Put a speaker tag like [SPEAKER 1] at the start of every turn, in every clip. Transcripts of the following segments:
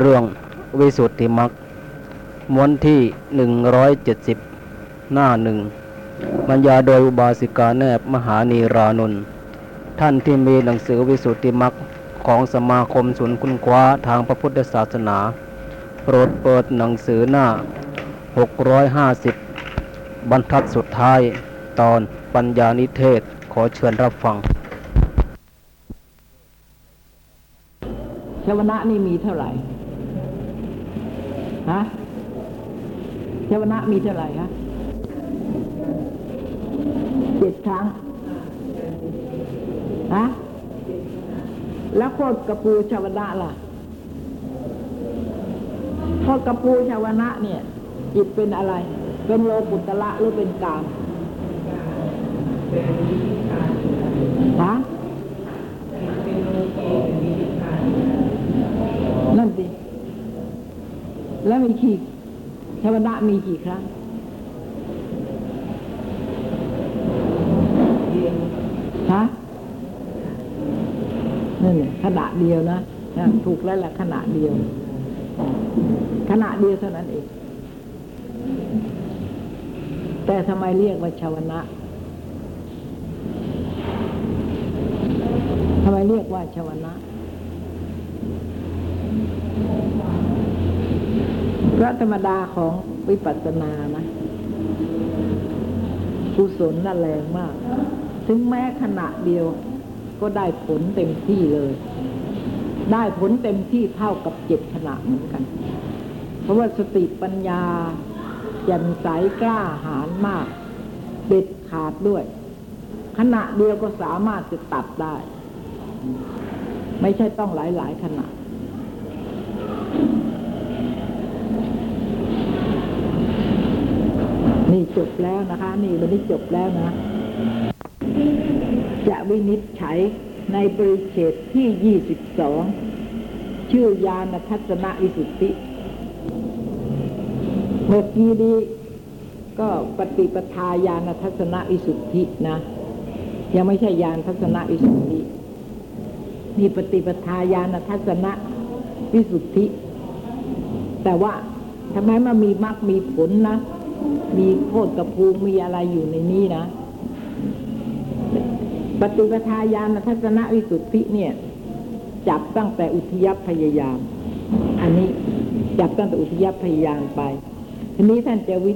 [SPEAKER 1] เรื่องวิสุทธิมรรคม้วนที่หนึ่งร้อยเจ็ดสิบหน้าหนึ่งบรรยาโดยอุบาสิกาแนบมหานีรานนท์ท่านที่มีหนังสือวิสุทธิมรรคของสมาคมศูนย์คุณคว้าทางพระพุทธศาสนา โปรดเปิดหนังสือหน้า 650 บรรทัดสุดท้ายตอนปัญญานิเทศขอเชิญรับฟัง
[SPEAKER 2] ชวนะนี่มีเท่าไหร่ ฮะชวนะมีเท่าไหร่ฮะเจ็ดครั้งฮะแล้วโคตรกระปูชาวนะล่ะโคตรกระปูชาวนะเนี่ย จิตเป็นอะไร เป็นโลกุตละหรือเป็นกามฮะนั่นสิ แล้วมีกี่ชาวนะมีกี่ครั้งฮะนั่นขณะเดียวนะนะถูกแล้วแหละขณะเดียว ขณะเดียวเท่านั้นเอง แต่ทำไมเรียกว่าชาวนะทำไมเรียกว่าชาวนะ พระธรรมดาของวิปัสสนานะกุศลน่ะแรงมาก ถึงแม้ขณะเดียวก็ได้ผลเต็มที่เลย ได้ผลเต็มที่เท่ากับเจ็ดขณะเหมือนกัน เพราะว่าสติปัญญาแจ่มใสกล้าหาญมาก เด็ดขาดด้วย ขณะเดียวก็สามารถจะตัดได้ ไม่ใช่ต้องหลายหลายๆขณะ นี่จบแล้วนะคะ นี่วันนี้จบแล้วนะ จะวินิจฉัยในบริเขตที่ยี่สิบสองชื่อยานทัศนวิสุทธิเมื่อกี้นี้ก็ปฏิปทาญาณทัศนวิสุทธินะ ยังไม่ใช่ญาณทัศนวิสุทธิมีปฏิปทาญาณทัศนวิสุทธิ แต่ว่าทำไมมันมีมรรคมีผลนะ มีโทษกับภูมิมีอะไรอยู่ในนี้นะ ปฏิปทาญาณทัศนวิสุทธิเนี่ย จับตั้งแต่อุทยพยายาม อันนี้จับตั้งแต่อุทยพยายามไป ทีนี้ท่านจะวิ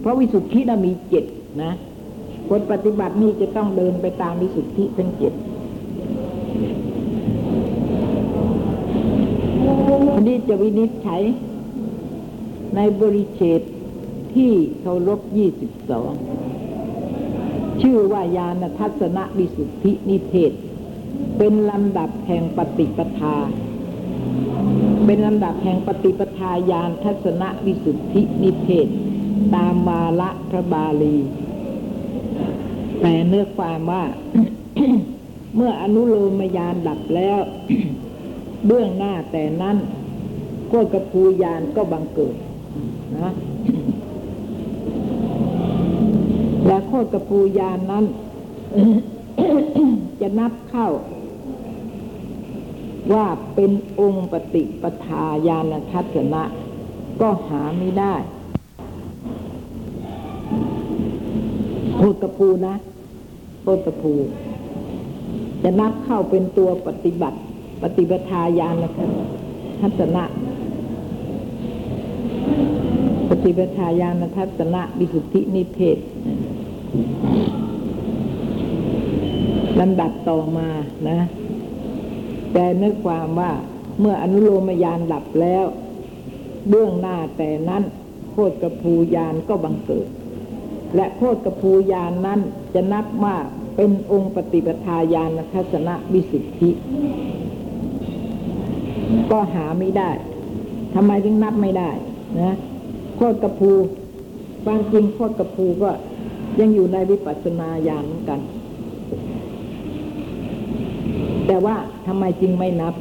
[SPEAKER 2] เพราะวิสุทธิน่ะมีเจ็ดนะคนปฏิบัตินี่จะต้องเดินไปตามวิสุทธิทั้งเจ็ดอันนี้จะวินิจฉัยในบริเขต ที่เคารพยี่สิบสองชื่อว่ายานทัศนวิสุทธินิเทศ เป็นลำดับแห่งปฏิปทา เป็นลำดับแห่งปฏิปทายานทัศนวิสุทธินิเทศ ตามมาละพระบาลี แต่เนื้อความว่า เมื่ออนุโลมยานดับแล้ว เบื้องหน้าแต่นั้นโคตรกระพูยานก็บังเกิดนะ และโคตรกระพูยานนั้น จะนับเข้า ว่าเป็นองค์ปฏิปทาญาณทัศนะ ก็หาไม่ได้โคตรกระพูนะโคตรกระพูจะนับเข้าเป็นตัวปฏิบัติ ปฏิปทาญาณทัศนะปฏิปทาญาณทัศนะวิสุทธินิเทศ ลำดับต่อมานะ แต่เนื้อความว่าเมื่ออนุโลมยานดับแล้ว เบื้องหน้าแต่นั้นโคตรกระพูยานก็บังเกิด และโคตรกระพูยานนั้นจะนับว่าเป็นองค์ปฏิปทาญาณทัศนวิสุทธิ ก็หาไม่ได้ทำไมถึงนับไม่ได้ นะโคตรกระพูความจริงโคตรกระพูก็ ยังอยู่ในวิปัสสนาญาณเหมือนกัน แต่ว่าทำไมจึงไม่นับ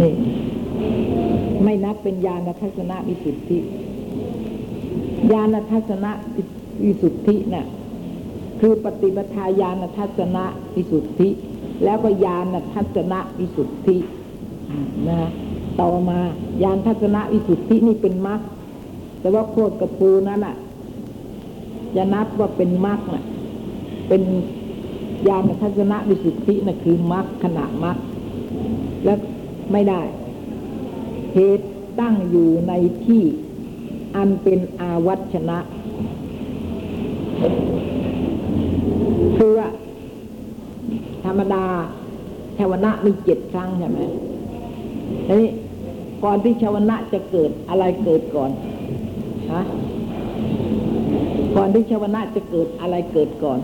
[SPEAKER 2] นี่ไม่นับเป็นญาณทัศนวิสุทธิญาณทัศนวิสุทธิน่ะคือปฏิปทาญาณทัศนวิสุทธิ แล้วก็ญาณทัศนวิสุทธินะต่อมาญาณทัศนวิสุทธินี่เป็นมรรค แต่ว่าโคตรกระพูนั้นอะ จะนับว่าเป็นมรรคน่ะ เป็นญาณทัศนะวิสุทธิน่ะคือมรรคขณะมรรคแล้วไม่ได้ เหตุตั้งอยู่ในที่อันเป็นอาวัชนะคือว่าธรรมดาชาวนะมีเจ็ดครั้งใช่ไหมนี้ก่อนที่ชาวนะจะเกิดอะไรเกิดก่อน ฮะก่อนที่ชาวนะจะเกิดอะไรเกิดก่อน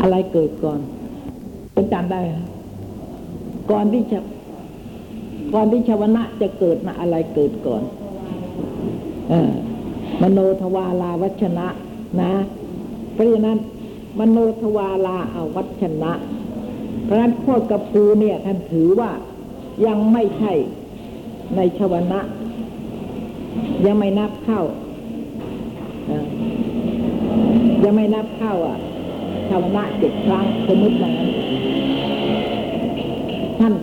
[SPEAKER 2] อะไรเกิดก่อนเป็นจำได้ก่อนที่จะก่อนที่ชาวนะจะเกิดนะอะไรเกิดก่อน เออมโนทวาลาวัชนะนะเพราะฉะนั้น มโนทวาลาอาวัชนะ เพราะฉะนั้นโคตรกระพูเนี่ยท่านถือว่ายังไม่ใช่ ในชวนะ ยังไม่นับเข้า ยังไม่นับเข้าอะชาวนะเจ็ดครั้งสมมติอย่างนั้นท่าน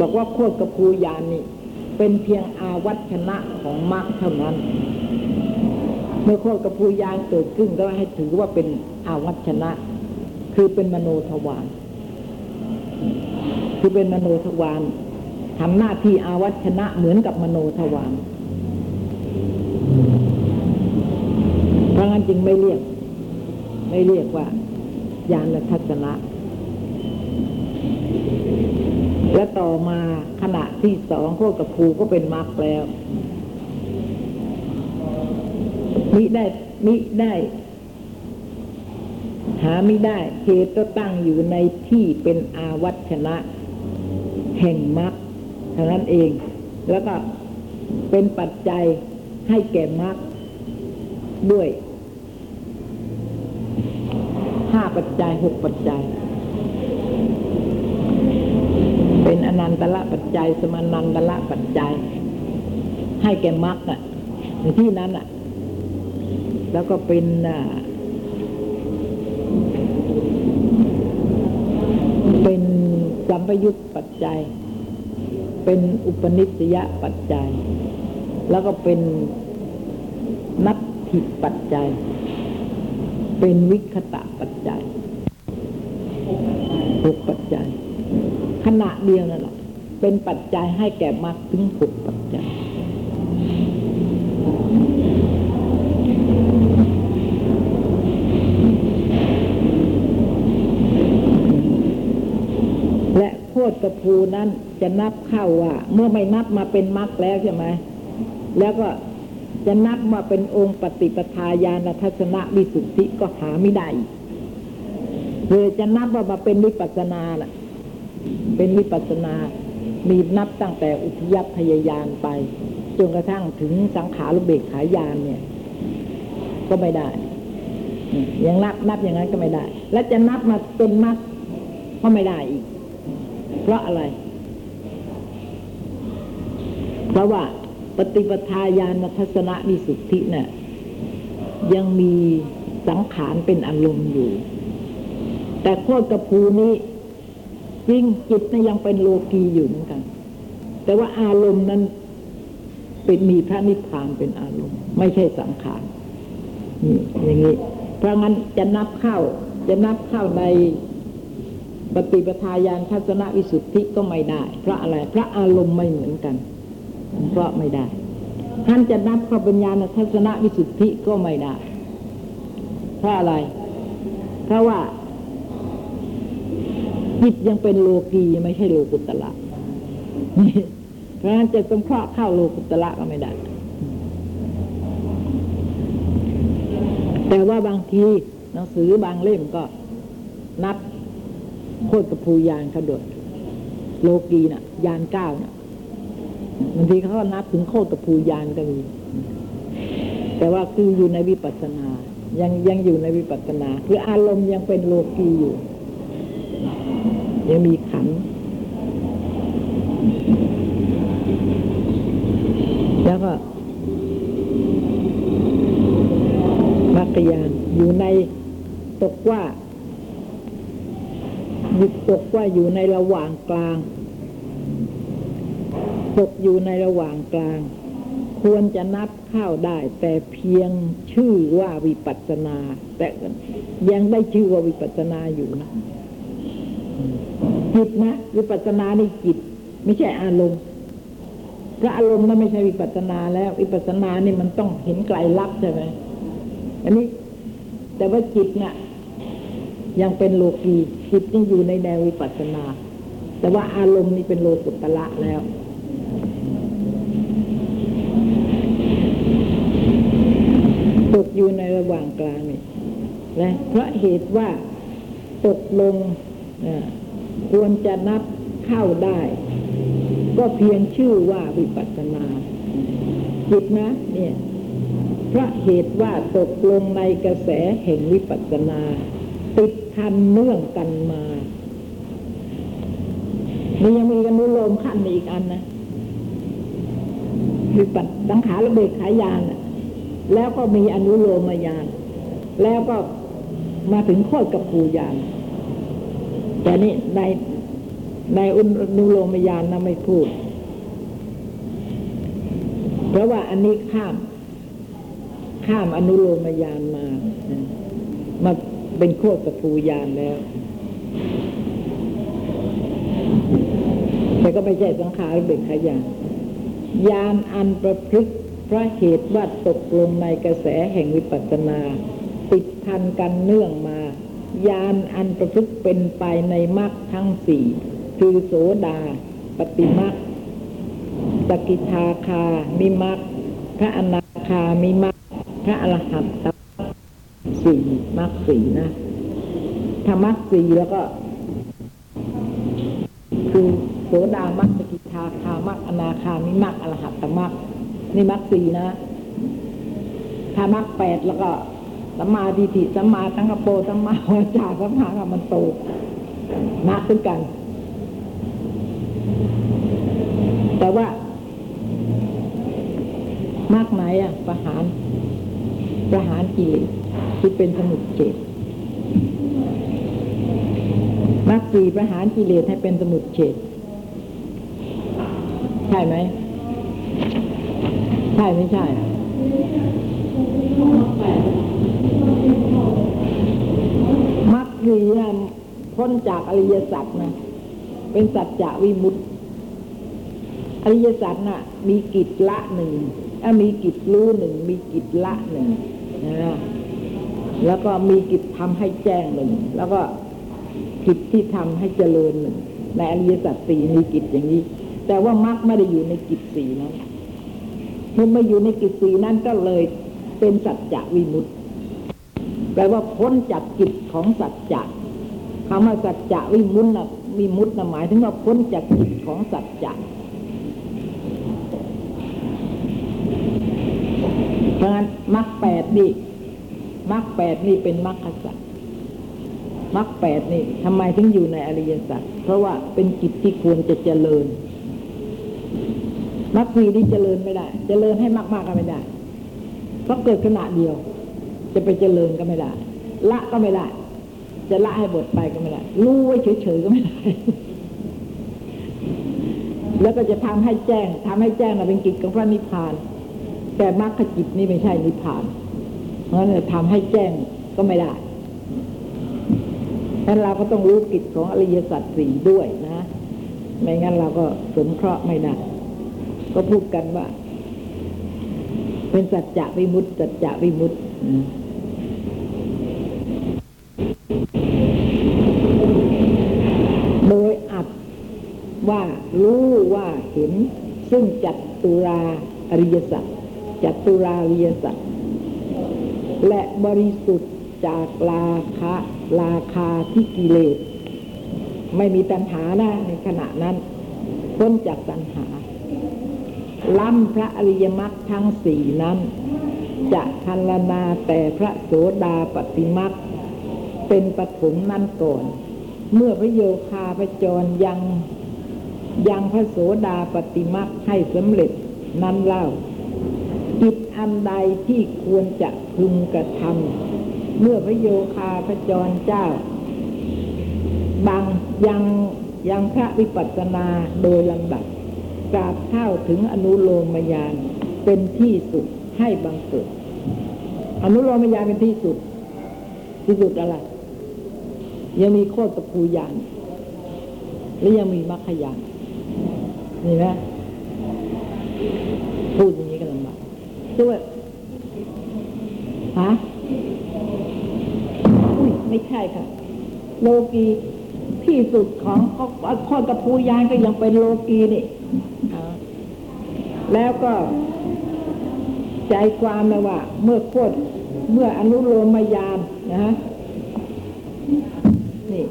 [SPEAKER 2] บอกว่าโคตรกระพูยานนี่เป็นเพียงอาวัชนะของมรรคเท่านั้น เมื่อโคตรกระพูยานเกิดขึ้นก็ให้ถือว่าเป็นอาวัชนะ คือเป็นมโนทวารคือเป็นมโนทวาร ทำหน้าที่อาวัชนะเหมือนกับมโนทวารเพราะงั้นจึงไม่เรียก ไม่เรียกว่าญาณทัศนะ และต่อมาขณะที่สองโคกับครูก็เป็นมรรคแล้วมิได้มิได้ หาไม่ได้เหตุก็ตั้งอยู่ในที่เป็นอาวัชนะ แห่งมรรค เท่านั้นเอง แล้วก็เป็นปัจจัยให้แก่มรรคด้วยห้าปัจจัยหกปัจจัย เป็นอนันตละปัจจัย สมานันตละปัจจัย ให้แก่มรรคอะในที่นั้นอะ แล้วก็เป็นอ่าเป็นสัมปยุตปัจจัย เป็นอุปนิสยปัจจัย แล้วก็เป็นนัตถิปัจจัย เป็นวิคตะปัจจัยหกปัจจัย ขณะเดียวนั่นแหละเป็นปัจจัยให้แก่มรรคถึงหกปัจจัย ตรกระพูนั้นจะนับเข้าว่า เมื่อไม่นับมาเป็นมรรคแล้วใช่ไหมแล้วก็จะนับมาเป็นองค์ปฏิปทาญาณทัศนวิสุทธิก็หาไม่ได้เลยจะนับว่ามาเป็นวิปัสสนาล่ะ เป็นวิปัสสนา มีนับตั้งแต่อุทยพยายานไปจนกระทั่งถึงสังขารุเบกขายานเนี่ย ก็ไม่ได้ยังนับนับอย่างนั้นก็ไม่ได้ และจะนับมาเป็นมรรคก็ไม่ได้อีก เพราะอะไร เพราะว่าปฏิปทาญาณทัศนวิสุทธิเนี่ยยังมีสังขารเป็นอารมณ์อยู่ แต่โคตรกระพูนี้จริงจิตนะยังเป็นโลกีอยู่เหมือนกัน แต่ว่าอารมณ์นั้นเป็นมีพระนิพพานเป็นอารมณ์ ไม่ใช่สังขารนี่อย่างนี้ เพราะงั้นจะนับเข้า จะนับเข้าใน ปฏิปทาญาณทัศนวิสุทธิก็ไม่ได้ เพราะอะไรเพราะอารมณ์ไม่เหมือนกัน เพราะไม่ได้ ท่านจะนับเข้าเป็นญาณทัศนวิสุทธิก็ไม่ได้ เพราะอะไร เพราะว่าจิตยังเป็นโลกีไม่ใช่โลกุตละเพราะฉะนั้นจะสงเคราะห์เข้าโลกุตละก็ไม่ได้ แต่ว่าบางทีหนังสือบางเล่มก็นับ โคตรกับภูยานเขาด้วยโลกีน่ะ ยานเก้าน่ะบางทีเขาก็นับถึงโคตรกับภูยานก็มี แต่ว่าคืออยู่ในวิปัสสนา ยังยังอยู่ในวิปัสสนา คืออารมณ์ยังเป็นโลกีอยู่ ยังมีขันแล้วก็มรรคยานอยู่ในตกว่า หยุดตกว่าอยู่ในระหว่างกลาง ตกอยู่ในระหว่างกลาง ควรจะนับเข้าได้ แต่เพียงชื่อว่าวิปัสนา แต่ยังได้ชื่อว่าวิปัสนาอยู่นะจิตนะวิปัสนานี่จิต ไม่ใช่อารมณ์เพราะอารมณ์นั้นไม่ใช่วิปัสนาแล้ว วิปัสนานี่มันต้องเห็นไกลลักษณ์ใช่ไหมอันนี้ แต่ว่าจิตน่ะ ยังเป็นโลกีจิตนี่อยู่ในแนววิปัสสนา แต่ว่าอารมณ์นี่เป็นโลกุตละแล้วตกอยู่ในระหว่างกลางนี่นะเพราะเหตุว่าตกลงควรจะนับเข้าได้ ก็เพียงชื่อว่าวิปัสสนาจิตนะเนี่ยเพราะเหตุว่าตกลงในกระแสแห่งวิปัสสนา ติดพันเนื่องกันมานี่ยังมีกันนุโลมขั้นอีกอันนะวิปัสสังขารระเบกขายานแล้วก็มีอนุโลมยาน แล้วก็มาถึงโคตรกับปูยาน แต่นี่ในในอนุโลมยานนะไม่พูด เพราะว่าอันนี้ข้าม ข้ามอนุโลมยานมา มา เป็นโคตรกับปูยานแล้วแต่ก็ไม่ใช่สังขารเบิกขยานยานอันประพฤติพระเหตุว่าตกลงในกระแสแห่งวิปัสสนา ติดพันกันเนื่องมายานอันประพฤติเป็นไปในมรรคทั้งสี่คือโสดา ปฏิมรรคสกิทาคามิมรรคพระอนาคามิมรรคพระอรหันต สี่มรรคสี่นะถ้ามรรคสี่แล้วก็ คือโสดามรรคสกิทาคามรรคอนาคามิมรรคอรหัตตมรรคนี่มรรคสี่นะ ถ้ามรรคแปดแล้วก็สัมมาทิฏฐิสัมมาสังกปรสัมมาวาจาสัมมากัมมันโตมรรคด้วยกัน แต่ว่ามรรคไหนอะประหารประหารกิเลส ที่เป็นสมุทเฉดมรรคสี่ประหารกิเลสให้เป็นสมุทเฉดใช่ไหม ใช่ไม่ใช่มรรคสีพ้นจากอริยสัจนะ เป็นสัจจะวิมุตติ อริยสัจน่ะ มีกิจละหนึ่งถ้ามีกิจรู้หนึ่ง มีกิจละหนึ่งนะ แล้วก็มีกิจทำให้แจ้งหนึ่ง แล้วก็กิจที่ทำให้เจริญหนึ่งในอริยสัจสี่มีกิจอย่างนี้ แต่ว่ามรรคไม่ได้อยู่ในกิจสี่นั้นเมื่อไม่อยู่ในกิจสี่นั้นก็เลยเป็นสัจจะวิมุตติแปลว่าพ้นจากกิจของสัจจะคำว่าสัจจะวิมุตติวิมุตตินะหมายถึงว่าพ้นจากกิจของสัจจะเพราะงั้นมรรคแปดนี่ มรรคแปดนี่เป็นมรรคสัจมรรคแปดนี่ทำไมถึงอยู่ในอริยสัจเพราะว่าเป็นกิจที่ควรจะเจริญมรรคสี่นี่เจริญไม่ได้ เจริญให้มากๆก็ไม่ได้เพราะเกิดขณะเดียว จะไปเจริญก็ไม่ได้ ละก็ไม่ได้ จะละให้หมดไปก็ไม่ได้รู้ไว้เฉยๆก็ไม่ได้ แล้วก็จะทำให้แจ้งทำให้แจ้งนะเป็นกิจของพระนิพพาน แต่มรรคจิตนี่ไม่ใช่นิพพาน ราะนั้นทำให้แจ้งก็ไม่ได้ฉะนั้นเราก็ต้องรู้กิจของอริยสัจสี่ด้วยนะ ไม่งั้นเราก็สมเคราะห์ไม่ได้ ก็พูดกันว่า เป็นสัจจะวิมุตติสัจจะวิมุตติโดยอัดว่ารู้ว่าเห็น ซึ่งจัดตุราอริยสัจจัดตุราอริยสัจ และบริสุทธิ์จากราคะราคาที่กิเลส ไม่มีตัณหานะในขณะนั้นพ้นจากตัณหา ล้ำพระอริยมรรคทั้งสี่นั้น จะพันลนาแต่พระโสดาปฏิมรรคเป็นปฐมนั่นก่อน เมื่อพระโยคาพระจรยังยังพระโสดาปฏิมรรคให้สำเร็จนั้นเล่า จิตอันใดที่ควรจะพึงกระทำเมื่อพระโยคาพระจรเจ้า บางยังยังพระวิปัสสนาโดยลำดับกราบเท่าถึงอนุโลมยานเป็นที่สุดให้บังเกิดอนุโลมยานเป็นที่สุด ที่สุดอะไร ยังมีโคตรภูยานและยังมีมรรคยานนี่นะพูดอย่างนี้ก็ลำบากด้วยฮะอุ้ยไม่ ใช่ค่ะ โลกีที่สุดของโคตรภูยานก็ยังเป็นโลกีนี่แล้วก็ใจความนะว่า เมื่อโคตรเมื่ออนุโลมยานนะฮะนี่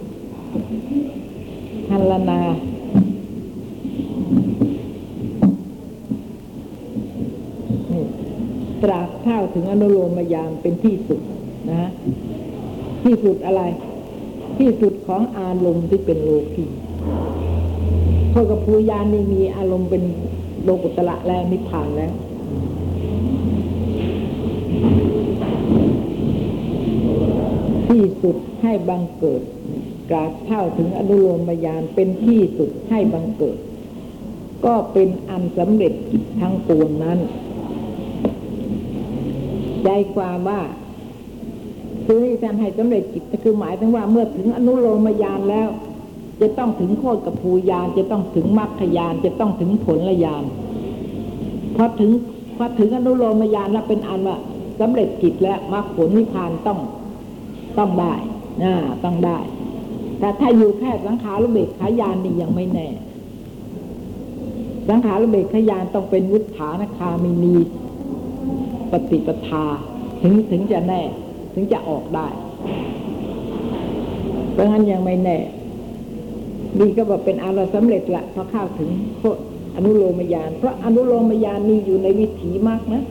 [SPEAKER 2] ฮัลลนาตราบเท่าถึงอนุโลมยานเป็นที่สุด ที่สุดอะไร ที่สุดของอารมณ์ที่เป็นโลกีพวกกับภูยานนี่มีอารมณ์เป็นโลกุตระแล้วนิพพานแล้ว ที่สุดให้บังเกิดกราบเท่าถึงอนุโลมยานเป็นที่สุดให้บังเกิด ก็เป็นอันสำเร็จกิจทั้งปวงนั้น ใจความว่า คือที่ท่านให้สำเร็จกิจคือหมายถึงว่าเมื่อถึงอนุโลมยานแล้ว จะต้องถึงโคตรกับภูยาน จะต้องถึงมรรคยาน จะต้องถึงผลยานพอถึงพอถึงอนุโลมยานแล้วเป็นอันว่าสำเร็จกิจและมรรคผลนิพพานต้องต้องได้นะต้องได้ แต่ถ้าอยู่แค่สังขารเบกขายานนี่ยังไม่แน่ สังขารเบกขายานต้องเป็นวุฒานคามินี ปฏิปทา ถึงถึงจะแน่ ถึงจะออกได้ เพราะงั้นยังไม่แน่ดีก็บอกเป็นอารสำเร็จละพอเข้าถึงโคอนุโลมยาน เพราะอนุโลมยานมีอยู่ในวิถีมากนะ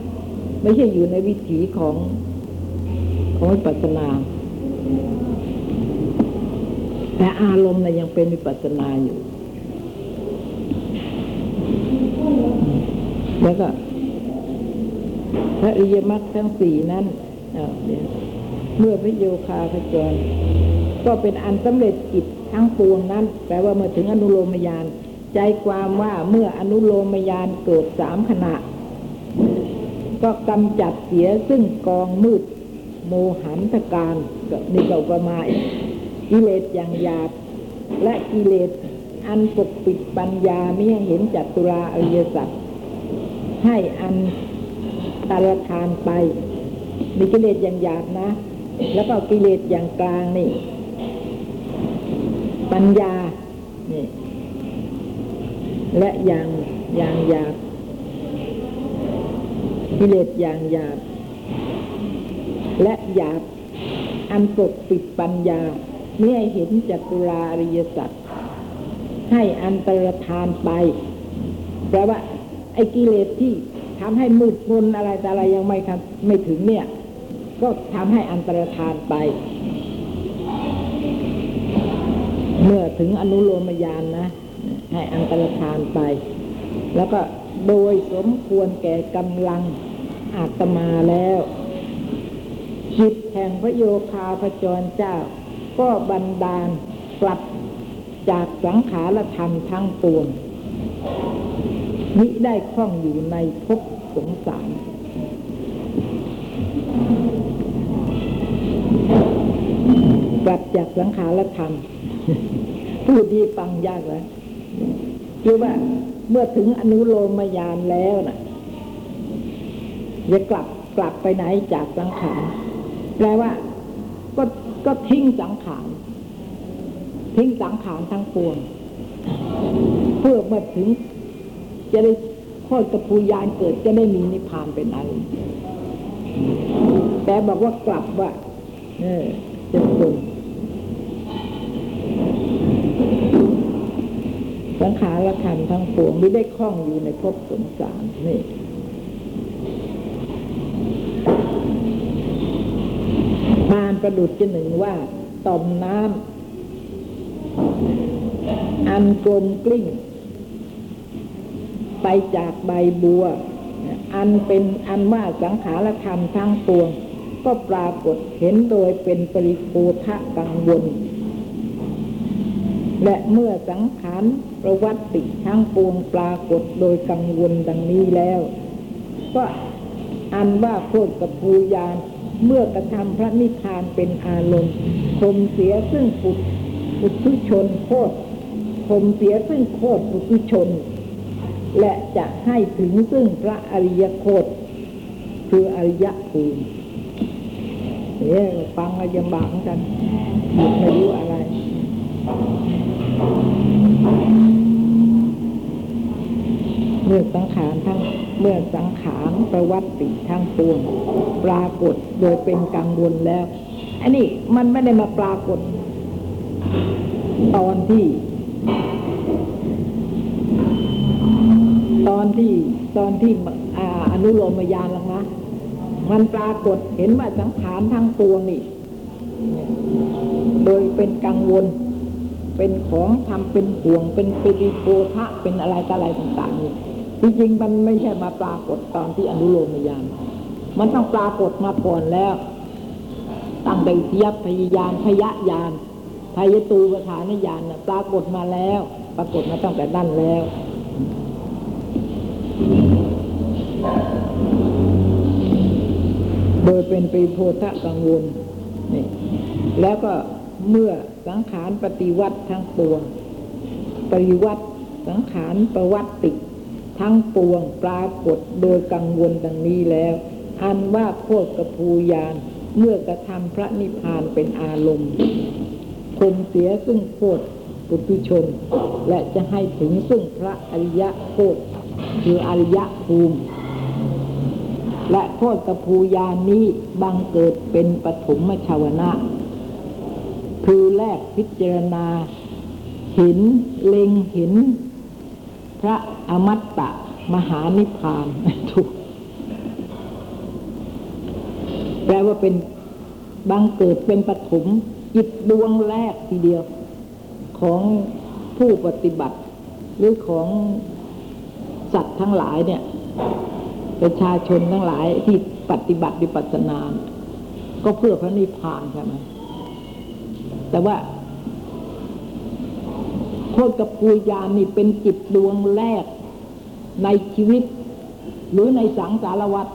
[SPEAKER 2] ไม่ใช่อยู่ในวิถีของของวิปัสสนา แต่อารมณ์นะยังเป็นวิปัสสนาอยู่ แล้วก็พระอิยมรรคทั้งสี่นั้น อ้าเดี๋ยเมื่อพระโยคาพจร ก็เป็นอันสำเร็จกิจทั้งปวงนั้น แปลว่าเมื่อถึงอนุโลมยาน ใจความว่าเมื่ออนุโลมยานเกิดสามขณะ ก็กำจัดเสียซึ่งกองมืด โมหันตการก็นี่ก็ประมาณกิเลสอย่างหยาบและกิเลสอันปกปิดปัญญาไม่ให้เห็นจัตุราอริยสัจให้อันตรทานไป มีกิเลสอย่างหยาบนะ แล้วก็กิเลสอย่างกลางนี่ ปัญญานี่และอย่างอย่างหยาบกิเลสอย่างหยาบและหยาบอันปกปิดปัญญาไม่ให้เห็นจัตุราริยสัจให้อันตรธานไปแปลว่า ไอ้กิเลสที่ทำให้มืดมนอะไรแต่อะไรยังไม่ครับไม่ถึงเนี่ย ก็ทำให้อันตรธานไป เมื่อถึงอนุโลมยานนะ ให้อันตรธานไป แล้วก็โดยสมควรแก่กำลังอาตมาแล้วจิตแห่งพระโยคาพจรเจ้า ก็บันดาลกลับจากสังขารธรรมทั้งปวงมิได้คล้องอยู่ในภพสงสาร กลับจากสังขารธรรมพูดดีฟังยากเลยคือว่าเมื่อถึงอนุโลมยานแล้วนะ่ะจะกลับกลับไปไหนจากสังขารแปลว่า ก็ก็ทิ้งสังขารทิ้งสังขารทั้งปวง เพื่อมาถึง จะได้โคตรกระพูยานเกิดจะได้มีนิพพานเป็นอันแต่บอกว่ากลับว่า เออจะคน สังขารธรรมทั้งปวงไม่ได้คล้องอยู่ในภพสงสารนี่ปานประดุจจะหนึ่งว่าต่อมน้ำอันกลมกลิ้ง ไปจากใบบัว อันเป็นอันว่าสังขารธรรมทั้งปวง ก็ปรากฏเห็นโดยเป็นปริโภทะกังวล และเมื่อสังขารประวัติทั้งปวงปรากฏโดยกังวลดังนี้แล้ว ก็อันว่าโคตรกับภูยานเมื่อกระทำพระนิพพานเป็นอารมณ์ข่มเสียซึ่งปุถปุถุชนโคตรข่มเสียซึ่งโคตรปุถุชน และจะให้ถึงซึ่งพระอริยโคตรคืออริยภูมิเนี่ยฟังก็ยำบากกันไม่รู้อะไร เมื่อสังขารทั้งเมื่อสังขารประวัติทั้งปวงปรากฏโดยเป็นกังวลแล้ว อันนี้มันไม่ได้มาปรากฏ ตอนที่ ตอนที่ตอนที่ออนุโลมยานแล้วนะมันปรากฏเห็นว่าสังขารทั้งปวงนี่ โดยเป็นกังวล เป็นของทำเป็นห่วงเป็นปิริโกทะเป็นอะไรต่อะไรต่างๆนี่จริงๆมันไม่ใช่มาปรากฏตอนที่อนุโลมยานมันต้องปรากฏมาก่อนแล้ว ตั้งแต่อุทยพยายานพยญาณพยตูประธานญาณน่ะปรากฏมาแล้ว ปรากฏมาตั้งแต่นั่นแล้วโดยเป็นปีโพธกังวลนี่แล้วก็ เมื่อสังขารปฏิวัติทั้งปวงปฏิวัติสังขารประวัติทั้งปวงปรากฏโดยกังวลดังนี้แล้ว อันว่าโคตกภูยานเมื่อกระทำพระนิพพานเป็นอารมณ์คมเสียซึ่งโคตปุถุชน และจะให้ถึงซึ่งพระอริยะโคตคืออริยะภูมิ และโคตรภูยานนี้บังเกิดเป็นปฐมชาวนะ คือแรกพิจารณาเห็นเล็งเห็นพระอมัตตะมหานิพพานถูกแปลว่าเป็นบังเกิดเป็นปฐมจิตดวงแรกทีเดียว ของผู้ปฏิบัติ หรือของสัตว์ทั้งหลายเนี่ยประชาชนทั้งหลายที่ปฏิบัติวิปัสสนา ก็เพื่อพระนิพพานใช่ไหม แต่ว่าโคตรกับปูยานนี่เป็นจิตดวงแรกในชีวิต หรือในสังสารวัตร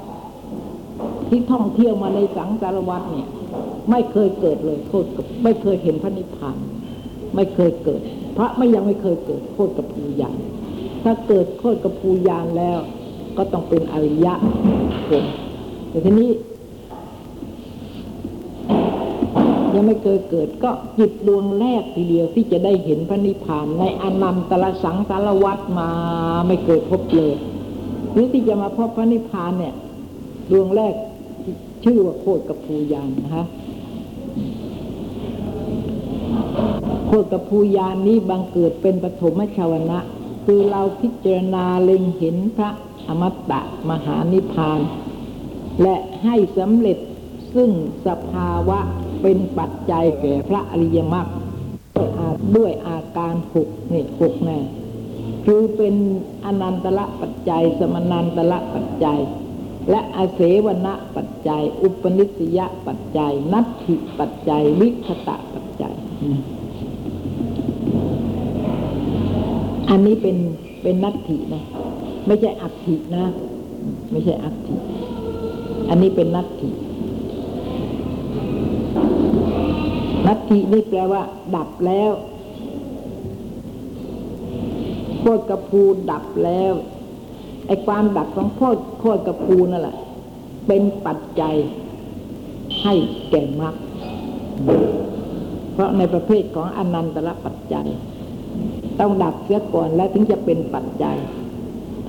[SPEAKER 2] ที่ท่องเที่ยวมาในสังสารวัตรเนี่ย ไม่เคยเกิดเลยโคตรกับไม่เคยเห็นพระนิพพานไม่เคยเกิด พระไม่ยังไม่เคยเกิดโคตรกับปูยานถ้าเกิดโคตรกับปูยานแล้ว ก็ต้องเป็นอริยะผลแต่ทีนี้ ยังไม่เคยเกิดก็จิตดวงแรกทีเดียวที่จะได้เห็นพระนิพพาน ในอนันตลสังสารวัตมาไม่เคยพบเลยหรือที่จะมาพบพระนิพพานเนี่ย ดวงแรกชื่อว่าโคตรกับภูยานนะคะโคตรกับภูยานนี้บังเกิดเป็นปฐมชาวนะ คือเราพิจารณาเล็งเห็นพระอมตะมหานิพพาน และให้สำเร็จซึ่งสภาวะ เป็นปัจจัยแก่พระอริยมรรคด้วยอาการหกนี่หกแน่คือเป็นอนันตละปัจจัย สมนันตละปัจจัย และอาเสวณปัจจัย อุปนิสยปัจจัย นัตถิปัจจัย วิคตะปัจจัย อันนี้เป็นเป็นนัตถินะ ไม่ใช่อัตถินะ ไม่ใช่อัตถิ อันนี้เป็นนัตถิ นัตถินี่แปลว่า ดับแล้วโคตรกระพูดับแล้วไอ้ความดับของโคตรโคตรกระพูนั่นแหละ เป็นปัจจัยให้แก่มรรคเพราะในประเภทของอนันตระปัจจัย ต้องดับเสียก่อนแล้วถึงจะเป็นปัจจัย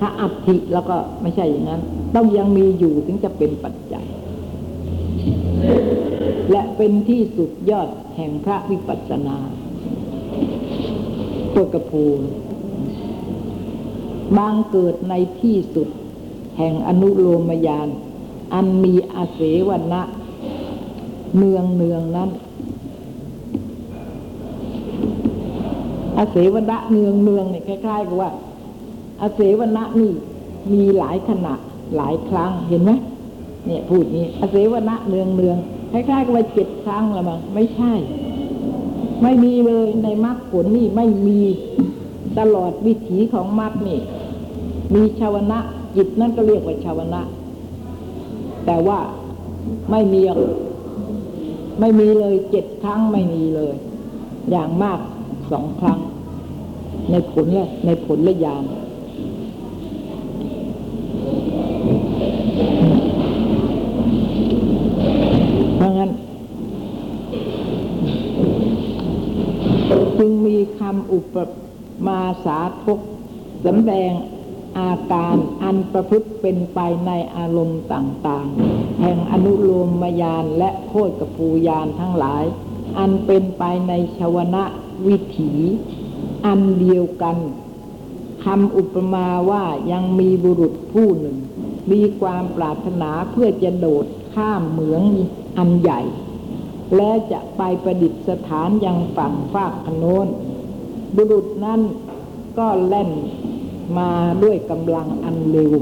[SPEAKER 2] ถ้าอัตถิแล้วก็ไม่ใช่อย่างนั้น ต้องยังมีอยู่ถึงจะเป็นปัจจัย และเป็นที่สุดยอดแห่งพระวิปัสสนาตัวกระพูบางเกิดในที่สุด แห่งอนุโลมยาน อันมีอาเสวนะเนืองเนืองนั้นอาเสวนะเนืองเนืองเนี่ยคล้ายๆกับว่าอาเสวนะนี่มีหลายขณะหลายครั้งเห็นไหมเนี่ยพูดนี้อาเสวนะเนืองเนือง คล้ายๆกับว่าเจ็ดครั้งละมั้งไม่ใช่ ไม่มีเลยในมรรคผลนี่ไม่มีตลอดวิถีของมรรคนี่ มีชาวนะจิตนั่นก็เรียกว่าชาวนะ แต่ว่าไม่มีไม่มีเลยเจ็ดครั้งไม่มีเลย อย่างมากสองครั้ง ในผลและในผลและยาน อุปมาสาทกสำแดงอาการอันประพฤติเป็นไปในอารมณ์ต่างๆ แห่งอนุโลมมยานและโคตกภูยานทั้งหลาย อันเป็นไปในชวนะวิถี อันเดียวกันคำอุปมาว่ายังมีบุรุษผู้หนึ่ง มีความปรารถนาเพื่อจะโดดข้ามเหมืองอันใหญ่ และจะไปประดิษฐานยังฝั่งฟากขโนน บุรุษนั้นก็แล่นมาด้วยกำลังอันเร็ว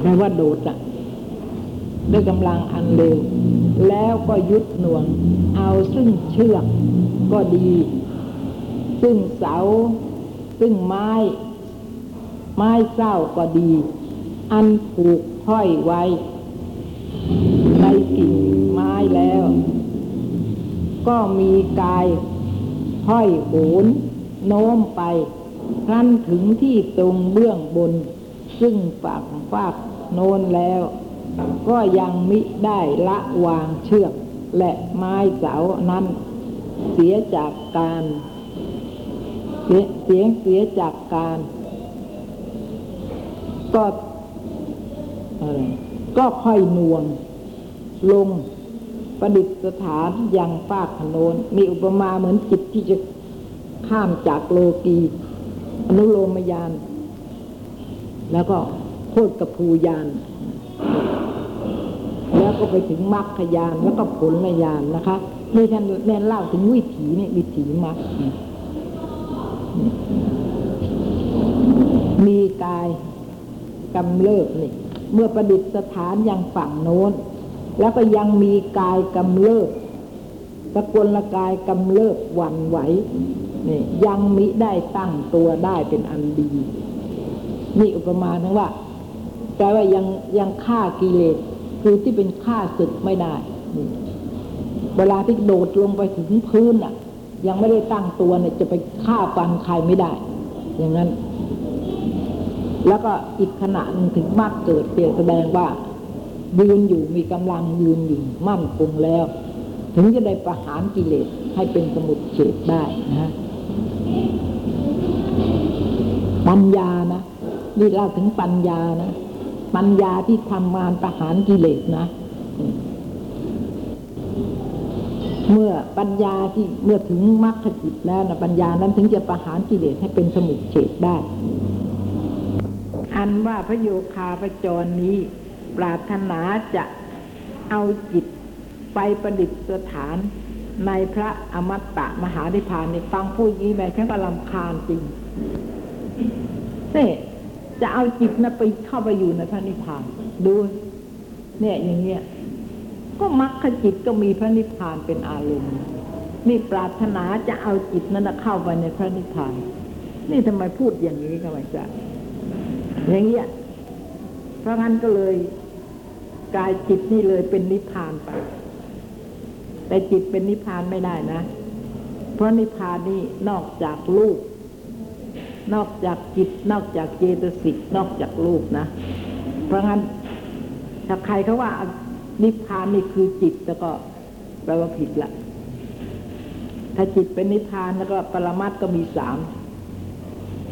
[SPEAKER 2] แปลว่าโดดอะด้วยกำลังอันเร็ว แล้วก็ยุดหน่วง เอาซึ่งเชือกก็ดี ซึ่งเสา ซึ่งไม้ ไม้เศร้าก็ดี อันผูกห้อยไว้ ในกิ่งไม้แล้ว ก็มีกาย ห้อยโหนโน้มไปครั้นถึงที่ตรงเบื้องบน ซึ่งฝั่งฟากโน้นแล้ว ก็ยังมิได้ละวางเชือก และไม้เสานั้น เสียจากการเสียเสียงเสียจากการ ก็อะไรก็ค่อยน่วงลง ประดิษฐานยังฟากขนนมีอุปมาเหมือนจิตที่จะข้ามจากโลกีอนุโลมยาน แล้วก็โคตรกับภูยาน แล้วก็ไปถึงมรรคยานแล้วก็ผลยานนะคะนี่ท่านแน่นเล่าถึงวิถีเนี่ยวิถีมรรคมีกายกำเริบนี่เมื่อประดิษฐานอยังฝั่งโน้น แล้วก็ยังมีกายกำเริบสกุลกายกำเริบหวั่นไหวนี่ยังมิได้ตั้งตัวได้เป็นอันดีนี่อุปมาทั้งว่าแปลว่ายังยังฆ่ากิเลสคือที่เป็นฆ่าศึกไม่ได้ เวลาที่โดดลงไปถึงพื้นอะ ยังไม่ได้ตั้งตัวเนี่ยจะไปฆ่าฟันใครไม่ได้ อย่างนั้น แล้วก็อีกขณะหนึ่งถึงมากเกิดเปลี่ยนแสดงว่า ยืนอยู่มีกำลังยืนอยู่มั่นคงแล้ว ถึงจะได้ประหารกิเลสให้เป็นสมุดเฉดได้นะปัญญานะนี่เล่าถึงปัญญานะปัญญาที่ทำงานประหารกิเลสนะ เมื่อปัญญาที่เมื่อถึงมรรคจิตแล้วนะปัญญานั้นถึงจะประหารกิเลสให้เป็นสมุดเฉดได้ อันว่าพระโยคาพระจรนี้ ปรารถนาจะเอาจิตไปประดิษฐานในพระอมตะมหานิพพานในฟังพูดยี้แม่ฉันก็ลำคาญจริงนี่จะเอาจิตนะไปเข้าไปอยู่ในพระนิพพานดูเนี่ยอย่างเงี้ยก็มรรคจิตก็มีพระนิพพานเป็นอารมณ์นี่ปรารถนาจะเอาจิตนั้นเข้าไปในพระนิพพาน นี่ทำไมพูดอย่างนี้ก็ไม่ใช่อย่างเงี้ยเพราะงั้นก็เลย กายจิตนี่เลยเป็นนิพพานไป แต่จิตเป็นนิพพานไม่ได้นะ เพราะนิพพานนี่นอกจากรูป นอกจากจิต นอกจากเจตสิก นอกจากรูปนะ เพราะงั้นถ้าใครเขาว่านิพพานนี่คือจิตแล้วก็แปลว่าผิดละ ถ้าจิตเป็นนิพพานแล้วก็ปรมัตถ์ก็มีสาม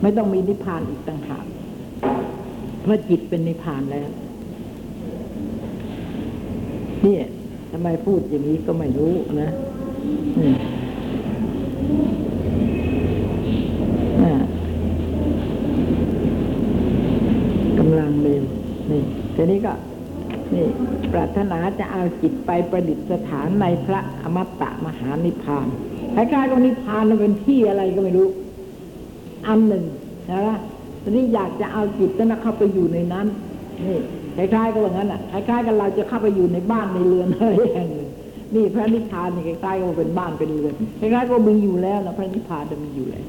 [SPEAKER 2] ไม่ต้องมีนิพพานอีกต่างหาก เพราะจิตเป็นนิพพานแล้ว นี่ทำไมพูดอย่างนี้ก็ไม่รู้นะกำลังเร็วนี่ทีนี้ก็ นี่ปรารถนาจะเอาจิตไปประดิษฐานในพระอมตะมหานิพพานคล้ายๆกับนิพพานมันเป็นที่อะไรก็ไม่รู้ อันหนึ่งนะทีนี้อยากจะเอาจิตนั้นเข้าไปอยู่ในนั้นนี่ คล้ายๆกับว่างั้นอะคล้ายๆกับเราจะเข้าไปอยู่ในบ้านในเรือนอะไรอย่างหนึ่งนี่พระนิพพานนี่ใกล้ายๆก็เป็นบ้านเป็นเรือนใกล้ายๆก็มีอยู่แล้วนะพระนิพพานจะมีอยู่แล้ว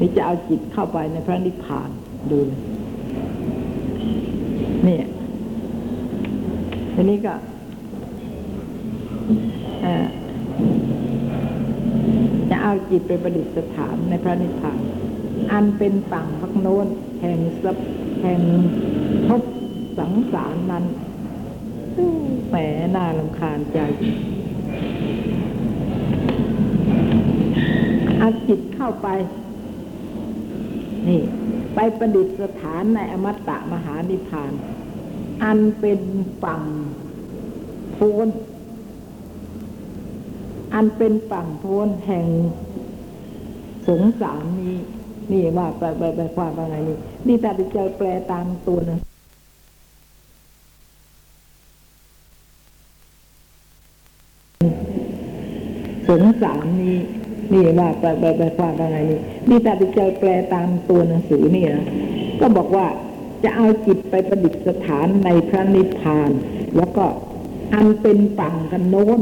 [SPEAKER 2] นี่จะเอาจิตเข้าไปในพระนิพพานดูนี่ทีนี้ก็อ่อจะเอาจิตไปประดิษฐานในพระนิพพาน อันเป็นฝั่งพักโน้นแห่งสัพ แห่งภพสังสารนั้นแหมน่าลำคาญใจเอาจิตเข้าไป นี่ ไปประดิษฐานในอมตะมหานิพพาน อันเป็นฝั่งโพนอันเป็นฝั่งโพนแห่งสงสารนี้ นี่ว่าไปไปไปความว่าไงนี่นี่ถ้าไปเจอแปลตามตัวนึงสงสารนี้นี่ว่าไปไปไปความว่าไงนี่นี่ถ้าไปเจอแปลตามตัวหนังสือนี่นะก็บอกว่าจะเอาจิตไปประดิษฐานในพระนิพพาน แล้วก็อันเป็นฝั่งกันโน้น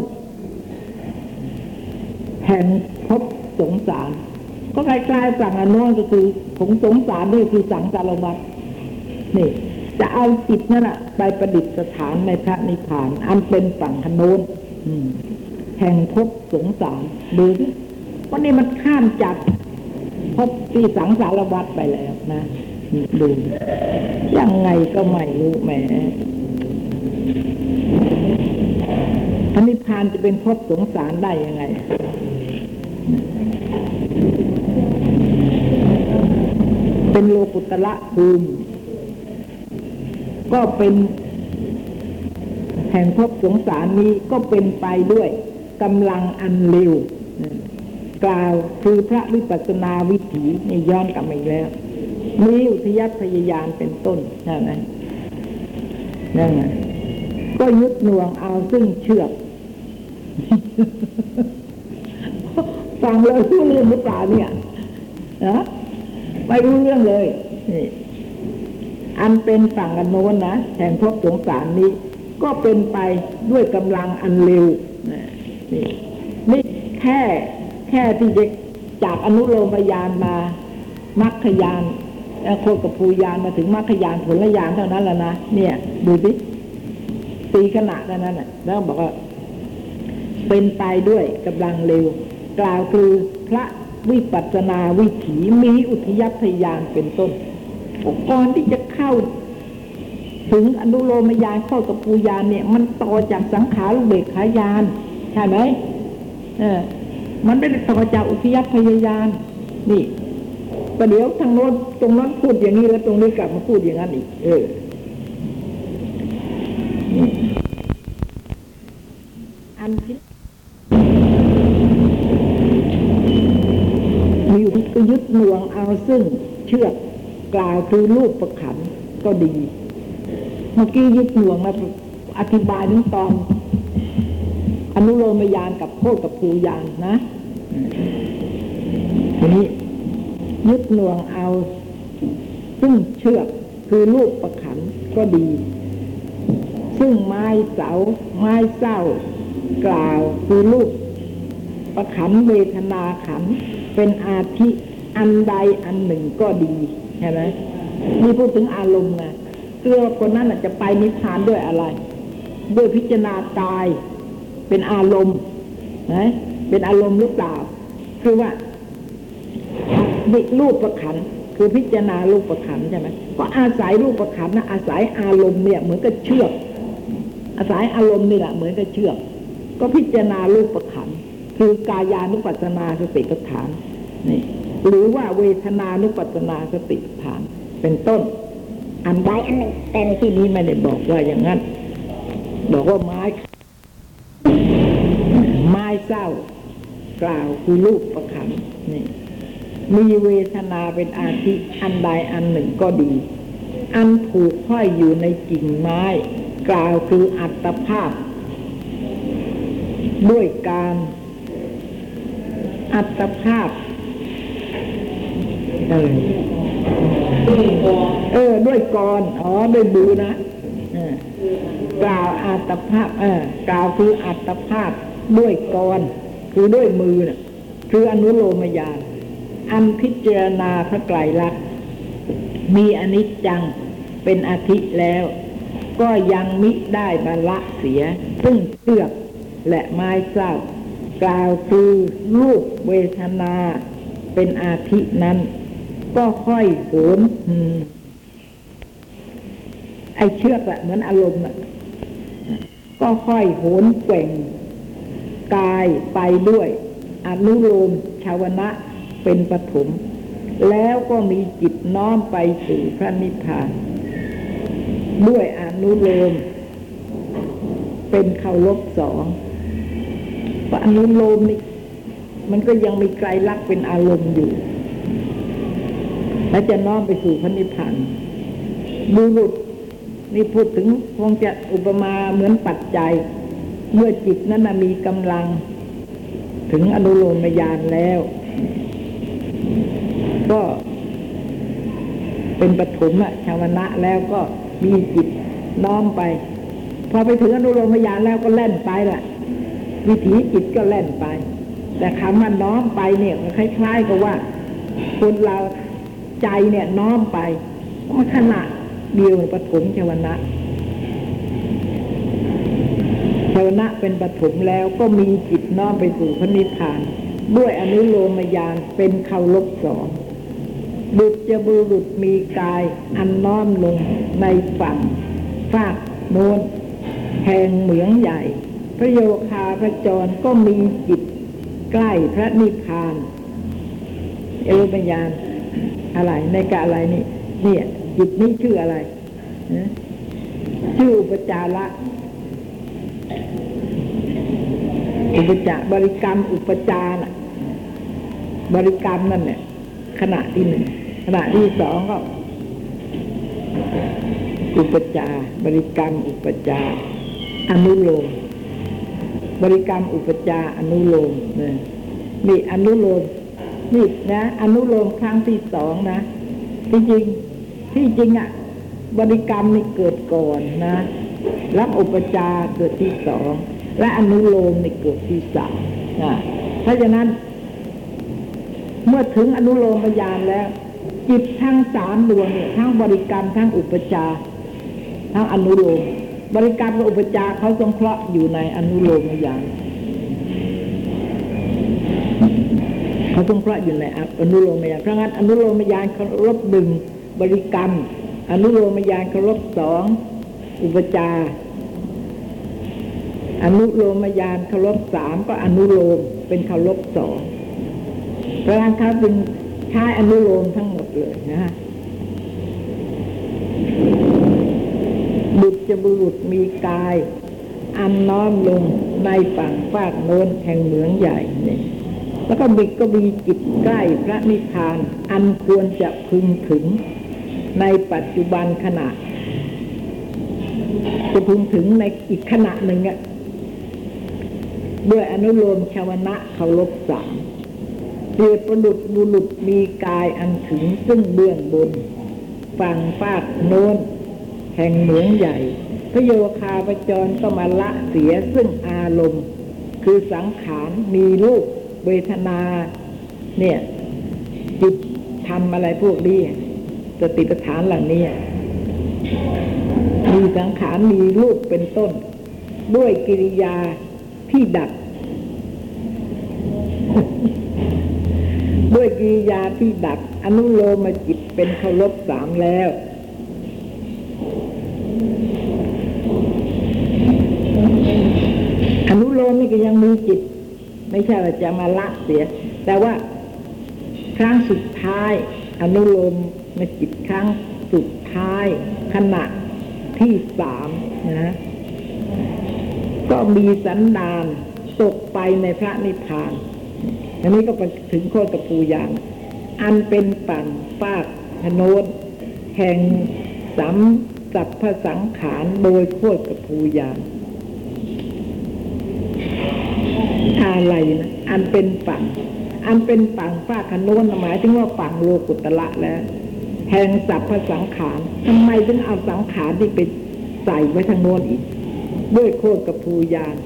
[SPEAKER 2] แห่งพบสงสาร ก็คล้ายๆฝั่งอนโน้นก็คือผงสงสารนี่คือสังสารวัฏนี่จะเอาจิตนั่นแหะไปประดิษฐานในพระนิพพาน อันเป็นฝั่งกันโน้นแห่งพบสงสารดูสิวันนี้มันข้ามจากพบที่สังสารวัฏไปแล้วนะดูยังไงก็ไม่รู้แหมพระนิพพานจะเป็นพบสงสารได้ยังไง เป็นโลกุตละภูมิ ก็เป็นแห่งพบสงสารนี้ก็เป็นไปด้วยกำลังอันเร็ว กล่าวคือพระวิปัสสนาวิถีนี่ย้อนกลับมาอีกแล้วมีอุทยพยายานเป็นต้นนั่นไงนั่นไงก็ยึดหน่วงเอาซึ่งเชือกฟังเลยรู้เรื่องหรือเปล่าเนี่ยนะ ไม่รู้เรื่องเลยนี่อันเป็นฝั่งอันโน้นนะแห่งพบสงสารนี้ ก็เป็นไปด้วยกำลังอันเร็วนี่นี่แค่แค่ที่จะจากอนุโลมยานมามัคคยานโคกับภูยานมาถึงมัคคยานผลยานเท่านั้นแหละนะเนี่ย ดูสิตีขนานั้นน่ะ แล้วบอกว่า เป็นไปด้วยกำลังเร็ว กล่าวคือพระ วิปัสนาวิถีมีอุทยพยานเป็นต้นก่อนที่จะเข้า ถึงอนุโลมยานเข้ากับปูยานเนี่ย มันต่อจากสังขารุเบกขายานใช่ไหมเออ มันไม่ได้ต่อจากอุทยพยายาน นี่ประเดี๋ยวทางโน้นตรงนั้นพูดอย่างนี้แล้วตรงนี้กลับมาพูดอย่างนั้นอีก เออ ซึ่งเชือกกล่าวคือรูปประขันก็ดี เมื่อกี้ยึดหน่วงมาอธิบายถึงตอน อนุโลมยานกับโคตกับภูยานนะทีนี้ยึดหน่วงเอา ซึ่งเชือกคือรูปประขันก็ดี ซึ่งไม้เสา ไม้เศร้ากล่าวคือรูปประขันเวทนาขันเป็นอาทิ อันใดอันหนึ่งก็ดีใช่ไหมนี่พูดถึงอารมณ์ไงเกือคนนั้นจะไปนิพพานด้วยอะไร ด้วยพิจารณากายเป็นอารมณ์นะเป็นอารมณ์หรือเปล่า คือว่าดิรูปประขันคือพิจารณารูปประขันใช่ไหมก็อาศัยรูปประขันนะอาศัยอารมณ์เนี่ยเหมือนกับเชือก อาศัยอารมณ์นี่แหละเหมือนกับเชือก ก็พิจารณารูปประขันคือกายานุปัสสนาสติปัฏฐานนี่ หรือว่าเวทนานุปัสนาสติฐาน เป็นต้น อันใดอันหนึ่งแต่ในที่นี้ไม่ได้บอกว่าอย่างนั้น บอกว่าไม้ ไม้เศร้ากล่าวคือรูปประขันนี่มีเวทนาเป็นอาทิอันใดอันหนึ่งก็ดี อันผูกห้อยอยู่ในกิ่งไม้ กล่าวคืออัตภาพ ด้วยการอัตภาพ อะไรเออ ด้วยกรอ๋อด้วยบูนะกล่าวอัตภาพ เออกล่าวคืออัตภาพด้วยกรคือด้วยมือน่ะ คืออนุโลมญาณอันพิจารณาพระไตรลักษณ์มีอนิจจังเป็นอาทิแล้ว ก็ยังมิได้บรรละเสีย ซึ่งเชือกและไม้เศร้ากล่าวคือรูปเวทนา เป็นอาทินั้น ก็ค่อยโหนอืมไอเชือกอะเหมือนอารมณ์อะก็ค่อยโหนแกว่ง กายไปด้วยอนุโลมชาวนะเป็นปฐมแล้วก็มีจิตน้อมไปสู่พระนิพพาน ด้วยอนุโลม เป็นเคารพสองเพราะอนุโลมนี่ มันก็ยังมีไกลลักษณ์เป็นอารมณ์อยู่ และจะน้อมไปสู่พระนิพพานบุรุษนี่พูดถึงคงจะอุปมาเหมือนปัจจัย เมื่อจิตนั้นมีกำลัง ถึงอนุโลมญาณแล้ว ก็เป็นปฐมอะชาวนะแล้วก็มีจิตน้อมไป พอไปถึงอนุโลมญาณแล้วก็แล่นไปล่ะ วิถีจิตก็แล่นไป แต่คำว่าน้อมไปเนี่ยมันคล้ายๆกับว่า คนเราใจเนี่ยน้อมไปมันขณะเดียวปฐมชวนะชวนะเป็นปฐมแล้วก็มีจิตน้อมไปสู่พระนิพพาน ด้วยอนุโลมญาณเป็นเคารพสองบุตรจะบุรุษมีกายอันน้อมลงในฝั่งฟากโน้นแห่งเหมืองใหญ่ พระโยคาพระจรก็มีจิต ใกล้พระนิพพาน เอรุปญาณอะไรในกะอะไรนี่เนี่ยจิตนี้ชื่ออะไรชื่ออุปจาระอุปจาบริกรรมอุปจาระบริกรรมนั่นเนี่ยขณะที่หนึ่งขณะที่สองก็อุปจา บริกรรมอุปจา อนุโลม บริกรรมอุปจาอนุโลมเนี่ยนี่อนุโลมนี่นะ อนุโลมครั้งที่สองนะที่จริงที่จริงอะ บริกรรมนี่เกิดก่อนนะรับอุปจาเกิดที่สองและอนุโลมนี่เกิดที่สามนะเพราะฉะนั้น เมื่อถึงอนุโลมญาณแล้ว จิตทั้งสามดวงเนี่ยทั้งบริกรรมทั้งอุปจาทั้งอนุโลม บริกรรกับอุปจาเขาสงเคราะห์อยู่ในอนุโลมญาณเขาสงเคราะห์อยู่ในอนุโลมญาณเพราะงั้นอนุโลมญาณเขาลบหนึ่งบริกรรม อนุโลมญาณเขาลบสองอุปจาอนุโลมญาณเคารพสามก็อนุโลมเป็นเคารพสองเพราะงั้นเขาจึงใช้อนุโลมทั้งหมดเลยนะฮะ บุตรจะบุรุษมีกาย อันน้อมลงในฝั่งฟากโน้นแห่งเหมืองใหญ่เนี่ยแล้วก็บิกก็มีจิตใกล้พระนิพพาน อันควรจะพึงถึงในปัจจุบันขณะ จะพึงถึงในอีกขณะหนึ่งอะด้วยอนุโลมชาวนะเคารพสามเปรียบประดุษบุรุษมีกายอันถึงซึ่งเบื้องบน ฝั่งฟากโน้น แห่งเหมืองใหญ่ พระโยคาประจรก็มาละเสียซึ่งอารมณ์ คือสังขารมีรูปเวทนา เนี่ยจิตทำอะไรพวกนี้สติปัฏฐานเหล่านี้มีสังขารมีรูปเป็นต้น ด้วยกิริยาที่ดับด้วยกิริยาที่ดับอนุโลมจิตเป็นเคารพสามแล้ว อนุโลมนี่ก็ยังมีจิต ไม่ใช่ว่าจะมาละเสีย แต่ว่าครั้งสุดท้าย อนุโลมในจิตครั้งสุดท้ายขณะที่สามนะก็มีสันดานตกไปในพระนิพพาน อันนี้ก็ไปถึงโคตรปูยานอันเป็นปั่นฟากพโนนแห่งสัมสัพพสังขารโดยโคตรปูยาน อะไรนะอันเป็นฝั่ง อันเป็นฝั่งฟากขโนนหมายถึงว่าฝั่งโลกุตละแล้ว แห่งสัพพสังขารทำไมถึงเอาสังขารที่เป็นใส่ไว้ทางโน้นอีก ด้วยโคตรกับภูยาน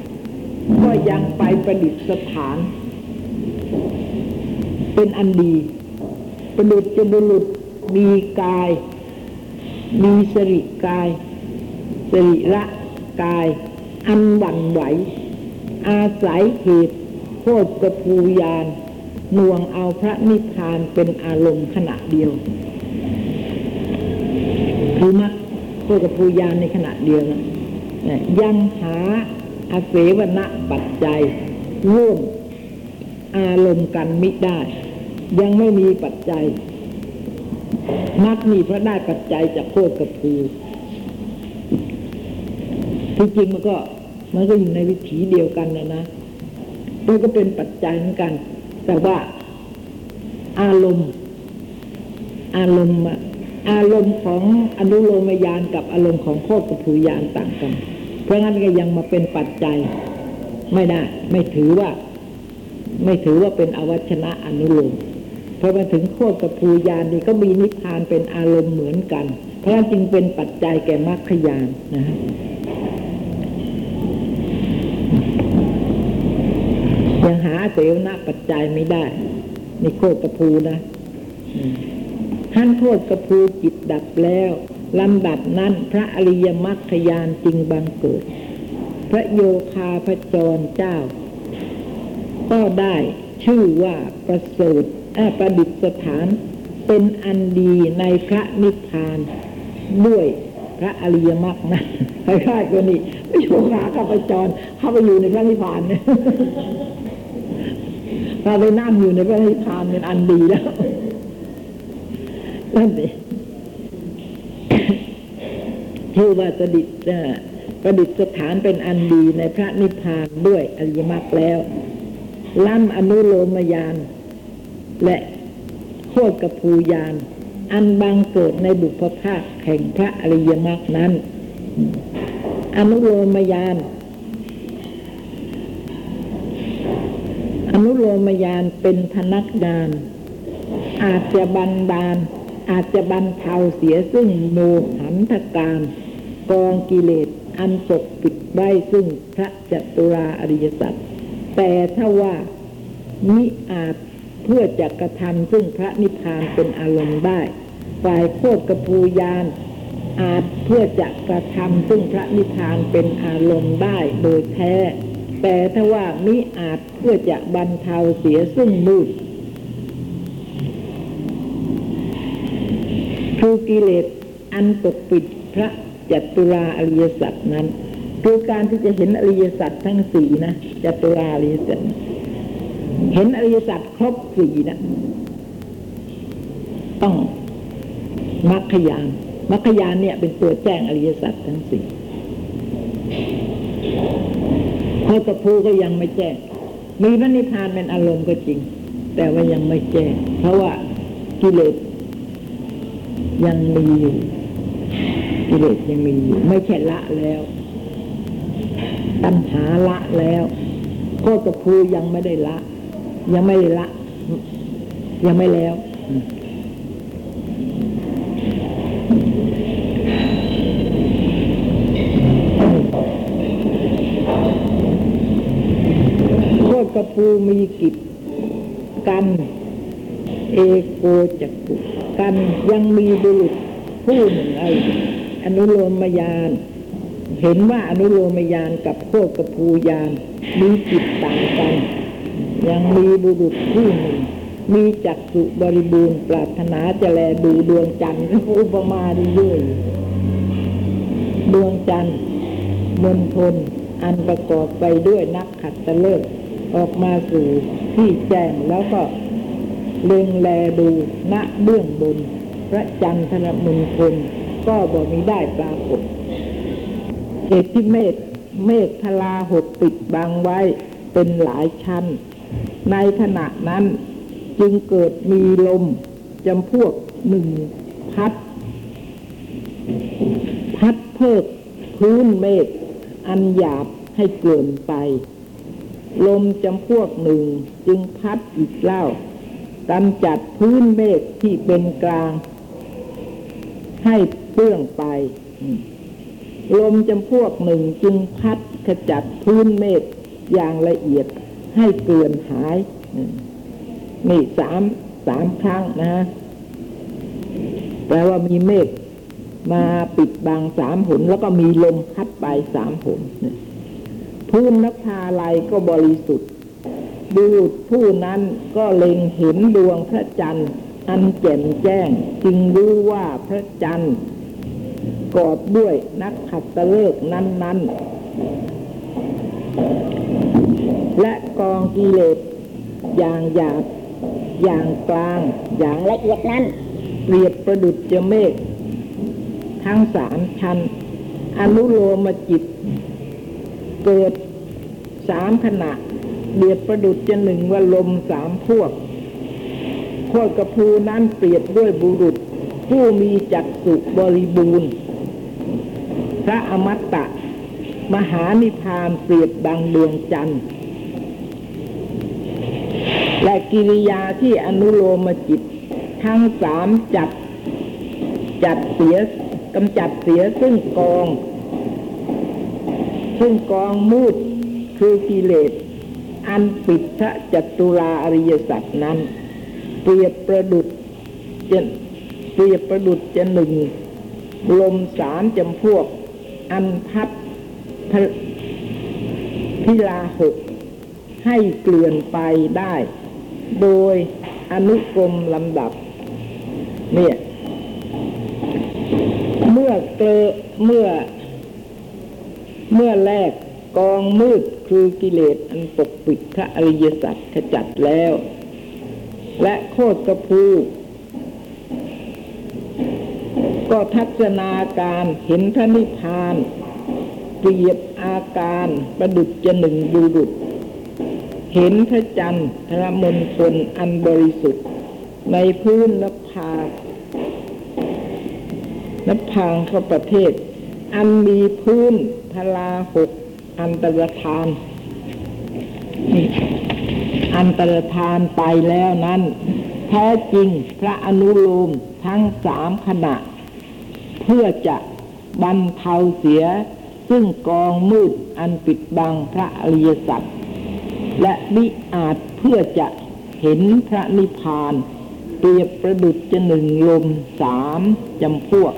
[SPEAKER 2] ก็ยังไปประดิษฐาน เป็นอันดี ประดุจจบุรุษมีกาย มีสริกาย สริระกาย อันหวั่นไหว อาศัยเหตุโคตรกับภูยานหน่วงเอาพระนิพพานเป็นอารมณ์ขณะเดียวคือมะโคตรกับภูยานในขณะเดียวนะเนี่ยยังหาอาเสวณปัจจัยร่วมอารมณ์กันมิได้ ยังไม่มีปัจจัย มักมีพระได้ปัจจัยจากโคตรกับภูที่จริงมันก็ มันก็อยู่ในวิถีเดียวกันนะนะมันก็เป็นปัจจัยเหมือนกัน แต่ว่า อารมณ์ อารมณ์อะอารมณ์ของอนุโลมยานกับอารมณ์ของโคตรกับภูยานต่างกัน เพราะงั้นก็ยังมาเป็นปัจจัย ไม่ได้ ไม่ถือว่า ไม่ถือว่าเป็นอวัชนะอนุโลมพอมาถึงโคตรกับภูยานนี่ก็มีนิพพานเป็นอารมณ์เหมือนกัน เพราะฉะนั้นจึงเป็นปัจจัยแก่มรรคยานนะฮะ ยังหาเสวนาปัจจัยไม่ได้นี่โคตรกับภูนะท่านโคตรกับภูจิตดับแล้วลำดับนั้นพระอริยมรรคยานจึงบังเกิด พระโยคาพจรเจ้า ก็ได้ชื่อว่าประเสริฐประดิษฐาน เป็นอันดีในพระนิพพานด้วยพระอริยมรรคนะคล้ายๆกันนี่ไม่โยคาข้าพจรเข้าไปอยู่ในพระนิพพานเนี่ย ถ้าไปนั่งอยู่ในพระนิพพานเป็นอันดีแล้วนั่นเองชื่ว่าประดิษฐ์ประดิษฐานเป็นอันดีในพระนิพพานด้วยอริยมรรคแล้วล้ำอนุโลมยาน และโคตรกภูยาน อันบังเกิดในบุพภาคแห่งพระอริยมรรคนั้น อนุโลมยาน นุโลมยานเป็นพนักงาน อาจจะบันดาล อาจจะบรรเทาเสียซึ่งโมหันธการกองกิเลสอันปกปิดไว้ซึ่งพระจตุราอริยสัจแต่ถ้าว่ามิอาจเพื่อจะกระทำซึ่งพระนิพพานเป็นอารมณ์ได้ ฝ่ายโคตรกระพูยานอาจเพื่อจะกระทำซึ่งพระนิพพานเป็นอารมณ์ได้โดยแท้ แต่ถ้าว่ามิอาจเพื่อจะบรรเทาเสียซึ่งมืดคือกิเลสอันปกปิดพระจัตุราอริยสัจนั้นคือการที่จะเห็นอริยสัจทั้งสี่นะจัตุราอริยสัจเห็นอริยสัจครบสี่นะต้องมรรคยานมรรคยานเนี่ยเป็นตัวแจ้งอริยสัจทั้งสี่ โคตภูก็ยังไม่แจ้ง มีพระนิพพานเป็นอารมณ์ก็จริง แต่ว่ายังไม่แจ้ง เพราะว่ากิเลสยังมีอยู่กิเลสยังมีอยู่ ไม่ใช่ละแล้ว ตัณหาละแล้วโคตรภูยังไม่ได้ละ ยังไม่ได้ละ ยังไม่แล้ว อืมโคตรภูมีกิจกัน เอโกจักกุกันยังมีบุรุษผู้หนึ่งไออนุโลมยานเห็นว่าอนุโลมยานกับโคกภูยานมีจิตต่างกัน ยังมีบุรุษผู้หนึ่ง มีจักสุบริบูรณ์ปรารถนาจะแลดูดวงจันทร์อุปมาดีด้วยดวงจันทร์มณฑลอันประกอบไปด้วยนักขัดตะเลิก ออกมาสู่ที่แจ้งแล้วก็เล็งแลดูณเบื้องบน พระจันทรมณฑลก็บ่มีได้ปรากฏเหตุที่เมฆเมฆทลาหดปิดบังไว้เป็นหลายชั้น ในขณะนั้นจึงเกิดมีลมจำพวกหนึ่งพัด พัดเพิกพื้นเมฆอันหยาบให้เกินไป ลมจำพวกหนึ่งจึงพัดอีกเล่ากำจัดพื้นเมฆที่เป็นกลาง ให้เปื้องไป ลมจำพวกหนึ่งจึงพัดขจัดพื้นเมฆอย่างละเอียดให้เกลื่อนหาย นี่สามสามครั้งนะฮะแปลว่ามีเมฆมาปิดบังสามหน แล้วก็มีลมพัดไปสามหนเนี่ย พื้นนภาลัยก็บริสุทธิ์บุรุษผู้นั้นก็เล็งเห็นดวงพระจันทร์ อันแจ่มแจ้ง จึงรู้ว่าพระจันทร์กอบด้วยนักขัตฤกษ์นั้น ๆ และกองกิเลสอย่างหยาบอย่างกลาง อย่างละเอียดนั้น เปรียบประดุจจเมฆทั้งสามชั้นอนุโลมจิต เกิดสามขณะเปรียบประดุจจะหนึ่งว่าลมสามพวกโคตรกระพูนั้นเปรียบด้วยบุรุษ ผู้มีจักสุบริบูรณ์ พระอมตะ มหานิพพานเปรียบดังดวงจันทร์ และกิริยาที่อนุโลมจิต ทั้งสามจัด จัดเสียกำจัดเสียซึ่งกอง ซึ่งกองมูดคือกิเลส อันปิดพระจัตุราอริยสัจนั้น เปรียบประดุจจะเปรียบประดุจจะหนึ่ง ลมสามจำพวก อันพัดพ,พิลาหก ให้เกลื่อนไปได้ โดยอนุกรมลำดับ เนี่ย เมื่อเกลเมื่อ เมื่อแรกกองมืดคือกิเลสอันปกปิดพระอริยสัจขจัดแล้ว และโคตรกระพูก็ทัศนาการเห็นพระนิพพานเปรียบอาการประดุจจะหนึ่งบุรุษ เห็นพระจันทร์พระมณฑลอันบริสุทธิ์ ในพื้นนภานภางข้าประเทศ อันมีพื้น พลาหกอันตรธานนี่อันตรธานไปแล้วนั้น แท้จริงพระอนุโลมทั้งสามขณะ เพื่อจะบรรเทาเสีย ซึ่งกองมืดอันปิดบังพระอริยสัจและมิอาจเพื่อจะเห็นพระนิพพาน เปรียบประดุจจะหนึ่งลมสามจำพวก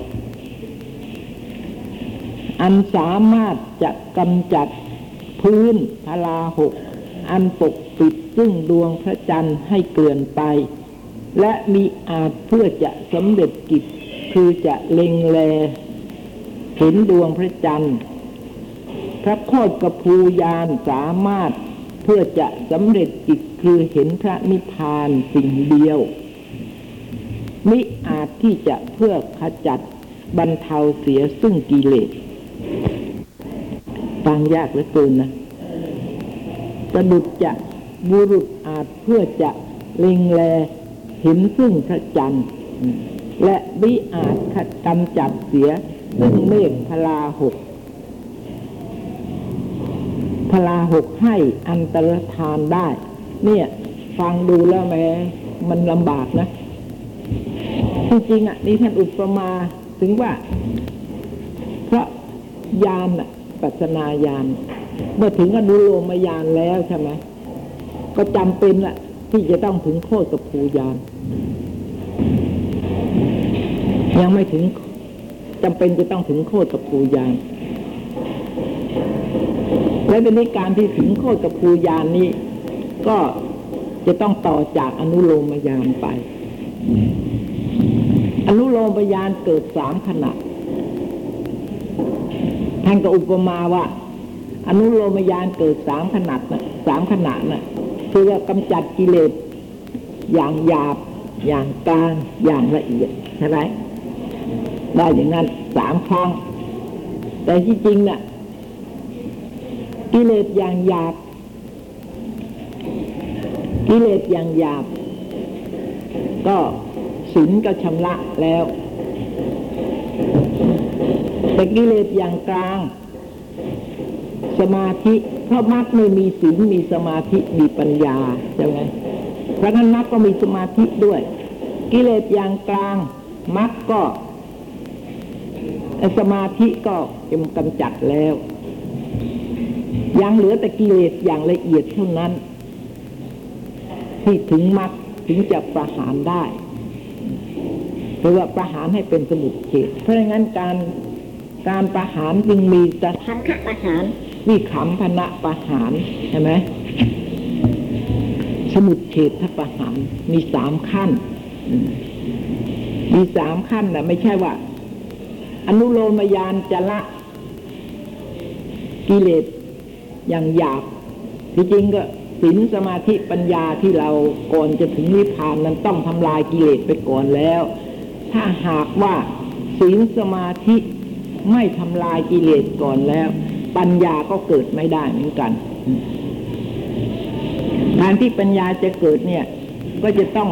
[SPEAKER 2] อันสามารถจะกำจัดพื้นพลาหก อันปกปิดซึ่งดวงพระจันทร์ให้เกลื่อนไป และมีอาจเพื่อจะสำเร็จกิจ คือจะเล็งแล เห็นดวงพระจันทร์พระโคตรกระพูยานสามารถเพื่อจะสำเร็จกิจคือเห็นพระนิพพานสิ่งเดียว มิอาจที่จะเพื่อขจัดบรรเทาเสียซึ่งกิเลส ฟังยากเหลือเกินนะประดุจจะบุรุษอาจเพื่อจะเล็งแลเห็นซึ่งพระจันทร์และวิอาจขัดกำจัดเสีย ซึ่งเมฆพลาหกพลาหกให้อันตรธานได้ เนี่ย ฟังดูแล้วแม้มันลำบากนะจริงๆอะนี่ท่านอุปมาถึงว่า เพราะ ยานอะปัสนาญาณเมื่อถึงอนุโลมญาณแล้วใช่ไหมก็จำเป็นละที่จะต้องถึงโคตรกับภูญาณยังไม่ถึงจำเป็นจะต้องถึงโคตรกับภูญาณและเป็นนิการที่ถึงโคตรกับภูญาณนี้ ก็จะต้องต่อจากอนุโลมญาณไป อนุโลมญาณเกิดสามขณะ ท่านก็อุปมาว่า อนุโลมญาณเกิดสามขนาดนะสามขนาดนะคือว่ากำจัดกิเลสอย่างหยาบอย่างกลางอย่างละเอียดใช่ไหมได้อย่างนั้นสามครั้ง แต่ที่จริงนะ่ะกิเลสอย่างหยาบกิเลสอย่างหยาบ ก็ศีลก็ชำระแล้ว แต่กิเลสอย่างกลาง สมาธิเพราะมรรคไม่มีศีลมีสมาธิมีปัญญาใช่ไหมเพราะนั้นมรรคก็มีสมาธิด้วย กิเลสอย่างกลางมรรคก็สมาธิก็จะกำจัดแล้ว ยังเหลือแต่กิเลสอย่างละเอียดเท่านั้น ที่ถึงมรรคถึงจะประหารได้หรือว่าประหารให้เป็นสมุดเฉดเพราะงั้นการ การประหารจึงมีแต่ทันคประหารวิขำพนะประหารใช่ไหมสมุดเฉดทประหารมีสามขั้นมมีสามขั้นนะไม่ใช่ว่า อนุโลมยานจะละกิเลสอย่างหยาบที่จริงก็ศีลสมาธิปัญญาที่เราก่อนจะถึงนิพพานนั้นต้องทำลายกิเลสไปก่อนแล้ว ถ้าหากว่าศีลสมาธิ ไม่ทำลายกิเลสก่อนแล้ว ปัญญาก็เกิดไม่ได้เหมือนกันการที่ปัญญาจะเกิดเนี่ย ก็จะต้อง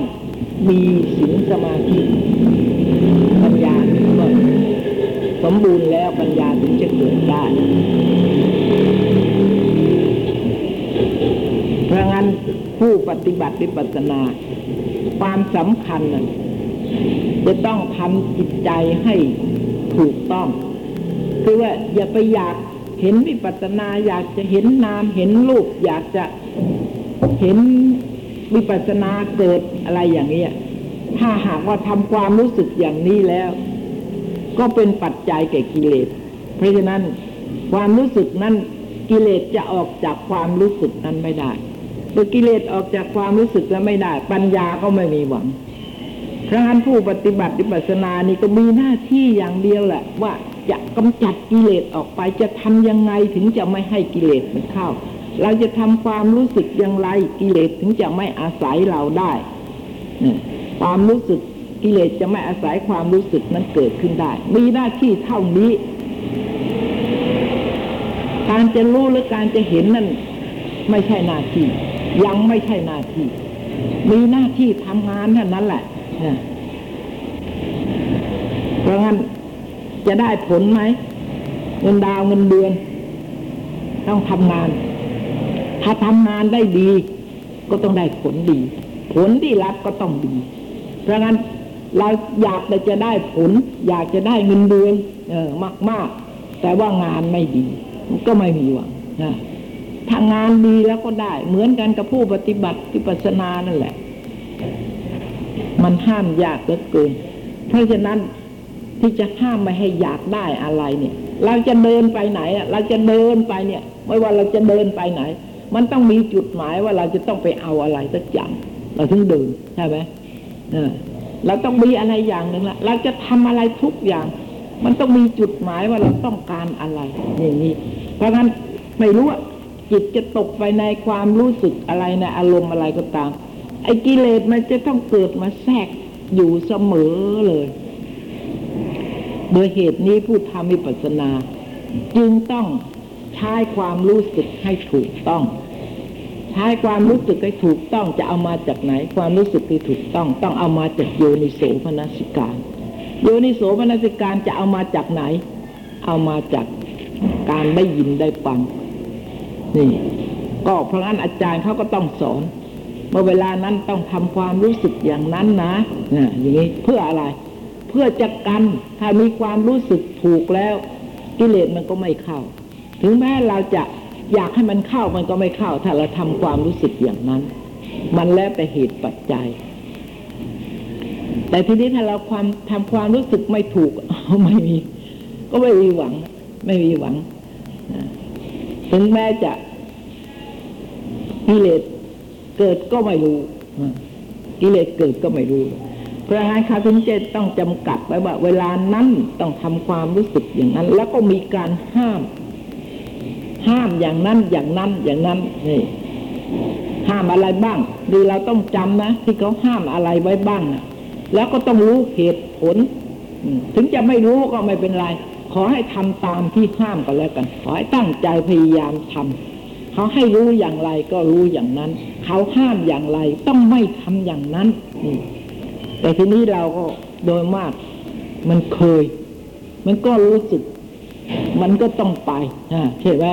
[SPEAKER 2] มีศีลสมาธิปัญญาก็สมบูรณ์แล้วปัญญาถึงจะเกิดได้ เพราะงั้นผู้ปฏิบัติวิปัสสนา ความสำคัญจะต้องทำจิตใจให้ถูกต้อง คือว่าอย่าไปอยากเห็นวิปัสนาอยากจะเห็นนามเห็นรูปอยากจะเห็นวิปัสนาเกิดอะไรอย่างนี้ยถ้าหากว่าทำความรู้สึกอย่างนี้แล้ว ก็เป็นปัจจัยแก่กิเลส เพราะฉะนั้นความรู้สึกนั้นกิเลสจะออกจากความรู้สึกนั้นไม่ได้เมื่อกิเลสออกจากความรู้สึกแล้วไม่ได้ ปัญญาก็ไม่มีหวังพระานผู้ปฏิบัติวิปัสสนานี่ก็มีหน้าที่อย่างเดียวแหละว่า จะกำจัดกิเลสออกไป จะทำยังไงถึงจะไม่ให้กิเลสมันเข้า เราจะทำความรู้สึกอย่างไรกิเลสถึงจะไม่อาศัยเราได้ความรู้สึกกิเลสจะไม่อาศัยความรู้สึกนั้นเกิดขึ้นได้ มีหน้าที่เท่านี้ การจะรู้หรือการจะเห็นนั่นไม่ใช่หน้าที่ ยังไม่ใช่หน้าที่ มีหน้าที่ทำงานเท่านั้นแหละเพราะงั้น จะได้ผลไหม เงินดาวเงินเดือน ต้องทำงาน ถ้าทำงานได้ดี ก็ต้องได้ผลดี ผลที่รับก็ต้องดี เพราะงั้นเราอยากจะได้ผล อยากจะได้เงินเดือน เออมาก ๆ แต่ว่างานไม่ดี ก็ไม่มีหวังนะถ้างานดีแล้วก็ได้ เหมือนกันกับผู้ปฏิบัติวิปัสนานั่นแหละ มันห้ามยากเหลือเกิน เพราะฉะนั้น ที่จะห้ามไม่ให้อยากได้อะไรเนี่ย เราจะเดินไปไหนอะเราจะเดินไปเนี่ย ไม่ว่าเราจะเดินไปไหน มันต้องมีจุดหมายว่าเราจะต้องไปเอาอะไรสักอย่างเราถึงเดินใช่ไหมเออเราต้องมีอะไรอย่างหนึ่งละเราจะทำอะไรทุกอย่าง มันต้องมีจุดหมายว่าเราต้องการอะไรอย่างนี้เพราะงั้นไม่รู้ว่าจิตจะตกไปในความรู้สึกอะไรในอารมณ์อะไรก็ตาม ไอ้กิเลสมันจะต้องเกิดมาแทรกอยู่เสมอเลย โดยเหตุนี้ผู้ทำวิปัสสนา จึงต้องใช้ความรู้สึกให้ถูกต้อง ใช้ความรู้สึกให้ถูกต้องจะเอามาจากไหน ความรู้สึกที่ถูกต้อง ต้องเอามาจากโยนิโสมนสิการ โยนิโสมนสิการจะเอามาจากไหน เอามาจากการได้ยินได้ฟังนี่ก็เพราะงั้นอาจารย์เขาก็ต้องสอนเมื่อเวลานั้นต้องทำความรู้สึกอย่างนั้นนะนะอย่างนี้เพื่ออะไร เพื่อจะกันถ้ามีความรู้สึกถูกแล้ว กิเลสมันก็ไม่เข้า ถึงแม้เราจะอยากให้มันเข้ามันก็ไม่เข้า ถ้าเราทำความรู้สึกอย่างนั้น มันแล้วแต่เหตุปัจจัย แต่ทีนี้ถ้าเราความทำความรู้สึกไม่ถูกไม่มีก็ไม่มีหวัง ไม่มีหวังถึงแม้จะกิเลสเกิดก็ไม่รู้กิเลสเกิดก็ไม่รู้เพราะงั้นเขาถึงจะต้องจำกัดไว้ว่าเวลานั้นต้องทำความรู้สึกอย่างนั้น แล้วก็มีการห้าม ห้ามอย่างนั้นอย่างนั้นอย่างนั้นนี่ห้ามอะไรบ้างดีเราต้องจำนะที่เขาห้ามอะไรไว้บ้างนะแล้วก็ต้องรู้เหตุผล ถึงจะไม่รู้ก็ไม่เป็นไร ขอให้ทำตามที่ห้ามก็แล้วกัน ขอให้ตั้งใจพยายามทำเขาให้รู้อย่างไรก็รู้อย่างนั้น เขาห้ามอย่างไรต้องไม่ทำอย่างนั้นนี่ แต่ทีนี้เราก็โดยมาก มันเคย มันก็รู้สึก มันก็ต้องไปอ่าใช่ไหม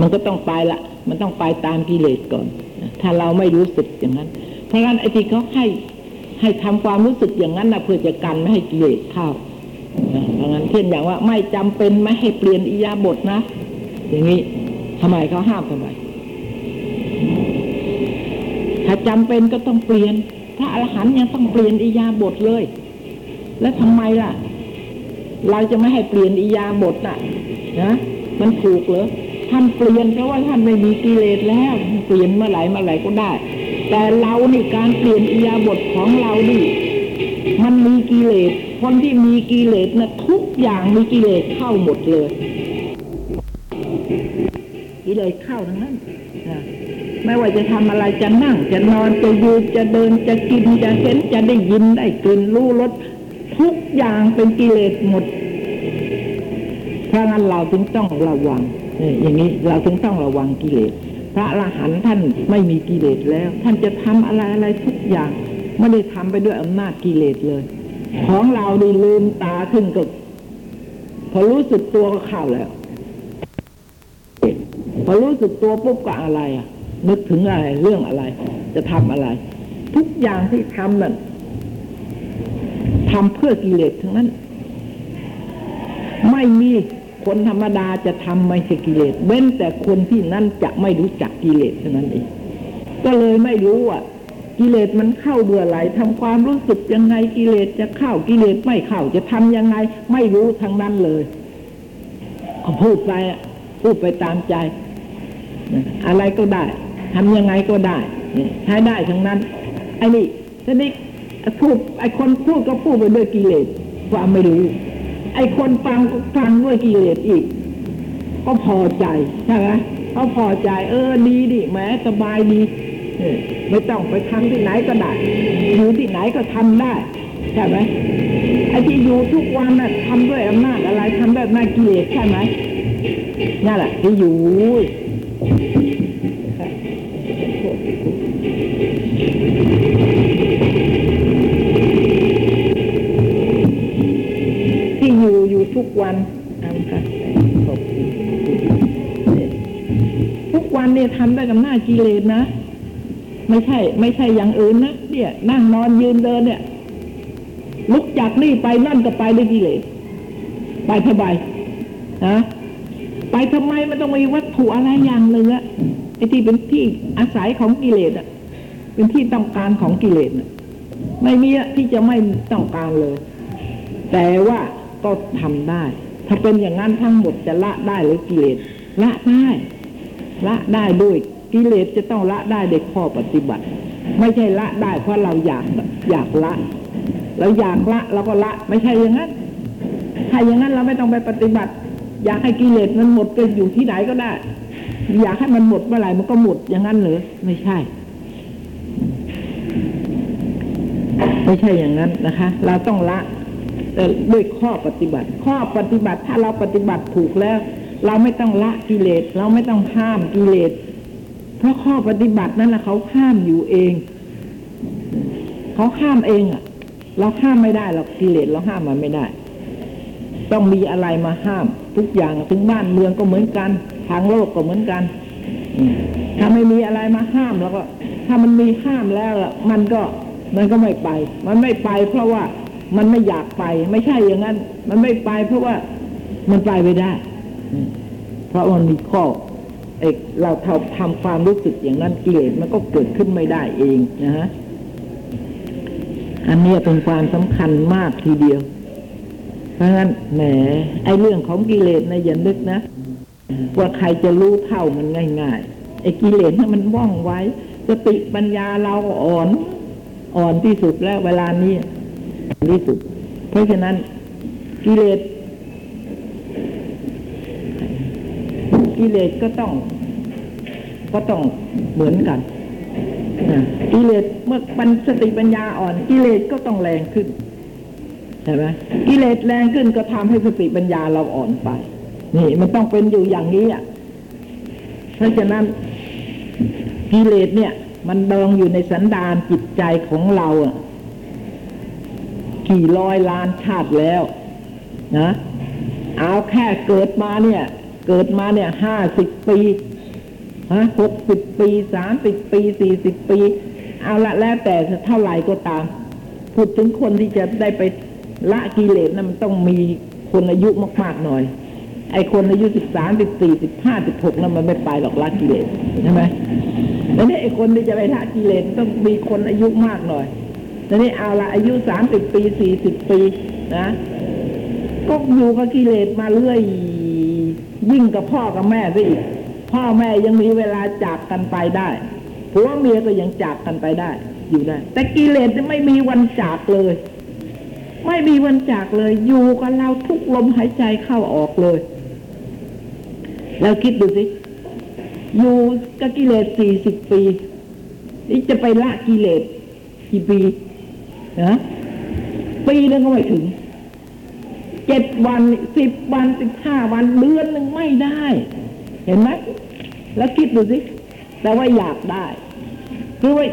[SPEAKER 2] มันก็ต้องไปละ มันต้องไปตามกิเลสก่อน ถ้าเราไม่รู้สึกอย่างนั้น เพราะงั้นไอ้ที่เขาให้ให้ทำความรู้สึกอย่างนั้นนะเพื่อจะกันไม่ให้กิเลสเข้าอย่างนั้นเช่นอย่างว่า ไม่จำเป็นไม่ให้เปลี่ยนอิยาบทนะ อย่างนี้ทำไมเขาห้ามทำไม ถ้าจำเป็นก็ต้องเปลี่ยนพระอรหันต์ยังต้องเปลี่ยนอิยาบทเลย แล้วทำไมล่ะ เราจะไม่ให้เปลี่ยนอิยาบทน่ะนะมันถูกเหรอท่านเปลี่ยนเพราะว่าท่านไม่มีกิเลสแล้วเปลี่ยนเมื่อไหร่เมื่อไหร่ก็ได้ แต่เรานี่การเปลี่ยนอิยาบทของเรานี่มันมีกิเลสคนที่มีกิเลสนะทุกอย่างมีกิเลสเข้าหมดเลยกิเลสเข้าทั้งนั้น ไม่ว่าจะทำอะไรจะนั่ง จะนอนจะยืนจะเดินจะกินจะเห็นจะได้ยินได้กลิ่นรู้รสทุกอย่างเป็นกิเลสหมดเพราะงั้นเราถึงต้องระวังอย่างนี้เราถึงต้องระวังกิเลส พระอรหันต์ท่านไม่มีกิเลสแล้ว ท่านจะทำอะไรอะไรทุกอย่างไม่ได้ทำไปด้วยอำนาจกิเลสเลย ของเราดีลืมตาขึ้นก็พอรู้สึกตัวก็เข้าแล้วพอรู้สึกตัวปุ๊บก็อะไรอะ นึกถึงอะไรเรื่องอะไร จะทำอะไร ทุกอย่างที่ทำนั่นทำเพื่อกิเลสทั้งนั้น ไม่มีคนธรรมดาจะทำไม่ใช่กิเลสเว้นแต่คนที่นั่นจะไม่รู้จักกิเลสเท่านั้นเองก็เลยไม่รู้ว่ากิเลสมันเข้าเบื่อไหลทำความรู้สึกยังไงกิเลสจะเข้ากิเลสไม่เข้าจะทำยังไง ไม่รู้ทั้งนั้นเลยก็พูดไปพูดไปตามใจ อะไรก็ได้ ทำยังไงก็ได้ใช้ได้ทั้งนั้นไอ้นี่ทีนี้พูดไอ้คนพูดก็พูดไปด้วยกิเลสความไม่รู้ ไอ้คนฟังก็ฟังด้วยกิเลสอีก ก็พอใจใช่ไหมเขาพอใจ เออดีดิแม้สบายดีไม่ต้องไปทำที่ไหนก็ได้อยู่ที่ไหนก็ทำได้ใช่ไหมไอ้ที่อยู่ทุกวันน่ะทำด้วยอำนาจอะไรทำด้วยอำนาจกิเลสใช่ไหมนั่นแหละที่อยู่ ทุกวันอันค่ะขอบคุณทุกวันเนี่ยทำได้กับหน้าจกิเลสนะ ไม่ใช่ ไม่ใช่อย่างอื่นนะเนี่ย นั่งนอนยืนเดินเนี่ย ลุกจากนี่ไปนั่นก็ไปด้วยกิเลสไปทำไมฮะไปทำไมมันต้องมีวัตถุอะไรอย่างหนึ่งอะไอ้ที่เป็นที่อาศัยของกิเลสอะเป็นที่ต้องการของกิเลสอะไม่มีอะที่จะไม่ต้องการเลย แต่ว่า ก็ทำได้ ถ้าเป็นอย่างนั้นทั้งหมดจะละได้หรือกิเลสละได้ละได้ด้วยกิเลสจะต้องละได้ด้วยข้อปฏิบัติ ไม่ใช่ละได้เพราะเราอยากอยากละเราอยากละเราก็ละไม่ใช่อย่างนั้นถ้าอย่างนั้นเราไม่ต้องไปปฏิบัติ อยากให้กิเลสมันหมดก็อยู่ที่ไหนก็ได้ อยากให้มันหมดเมื่อไหร่มันก็หมดอย่างนั้นหรือไม่ใช่ ไม่ใช่อย่างนั้นนะคะ เราต้องละ ด้วยข้อปฏิบัติ ข้อปฏิบัติถ้าเราปฏิบัติถูกแล้ว เราไม่ต้องละกิเลส เราไม่ต้องห้ามกิเลส เพราะข้อปฏิบัตินั้นนะเขาห้ามอยู่เอง เขาห้ามเองอะ เราห้ามไม่ได้หรอกกิเลสเราห้ามมันไม่ได้ ต้องมีอะไรมาห้าม ทุกอย่างถึงบ้านเมืองก็เหมือนกัน ทางโลกก็เหมือนกันถ้าไม่มีอะไรมาห้ามแล้วก็ ถ้ามันมีห้ามแล้วมันก็มันก็ไม่ไป มันไม่ไปเพราะว่า มันไม่อยากไป ไม่ใช่อย่างนั้น มันไม่ไปเพราะว่ามันไปไม่ได้ เพราะมันมีข้อเอกเราทำทำความรู้สึกอย่างนั้นกิเลสมันก็เกิดขึ้นไม่ได้เองนะฮะอันนี้เป็นความสำคัญมากทีเดียว เพราะงั้นแหมไอเรื่องของกิเลสนะอย่านึกนะ ว่าใครจะรู้เท่ามันง่ายๆไอกิเลสนะมันว่องไว้สติปัญญาเราอ่อน อ่อนที่สุดแล้วเวลานี้ ที่สุด เพราะฉะนั้นกิเลสกิเลสก็ต้องก็ต้องเหมือนกันนะกิเลสเมื่อปัญสติปัญญาอ่อน กิเลสก็ต้องแรงขึ้นใช่ไหมกิเลสแรงขึ้นก็ทำให้สติปัญญาเราอ่อนไป นี่มันต้องเป็นอยู่อย่างนี้อะเพราะฉะนั้นกิเลสเนี่ย มันดองอยู่ในสันดานจิตใจของเราอะ กี่ร้อยล้านชาติแล้วนะเอาแค่เกิดมาเนี่ย เกิดมาเนี่ยห้าสิบปีฮะหกสิบปีสามสิบปีสี่สิบปี เอาละแล้วแต่เท่าไหร่ก็ตาม พูดถึงคนที่จะได้ไปละกิเลสนะมันต้องมีคนอายุมาก ๆ หน่อย ไอ้คนอายุสิบสามสิบสี่สิบห้าสิบหกนั้นมันไม่ไปหรอกละกิเลสใช่ไหมแล้วนี่ไอ้คนที่จะไปละกิเลสต้องมีคนอายุมากหน่อย แล้วนี่เอาละอายุสามสิบปีสี่สิบปีนะก็อยู่กับกิเลสมาเรื่อยยิ่งกับพ่อกับแม่ซะอีกพ่อแม่ยังมีเวลาจากกันไปได้ผัวเมียก็ยังจากกันไปได้ อยู่ได้ แต่กิเลสไม่มีวันจากเลย ไม่มีวันจากเลย อยู่กับเราทุกลมหายใจเข้าออกเลย แล้วคิดดูสิอยู่กับกิเลสสี่สิบปี นี่จะไปละกิเลสกี่ปี นะปีนึงก็ไม่ถึงเจ็ดวันสิบวันสิบห้าวันเดือนหนึ่งไม่ได้ เห็นไหมแล้วคิดดูสิแต่ว่าอยากได้คือว่า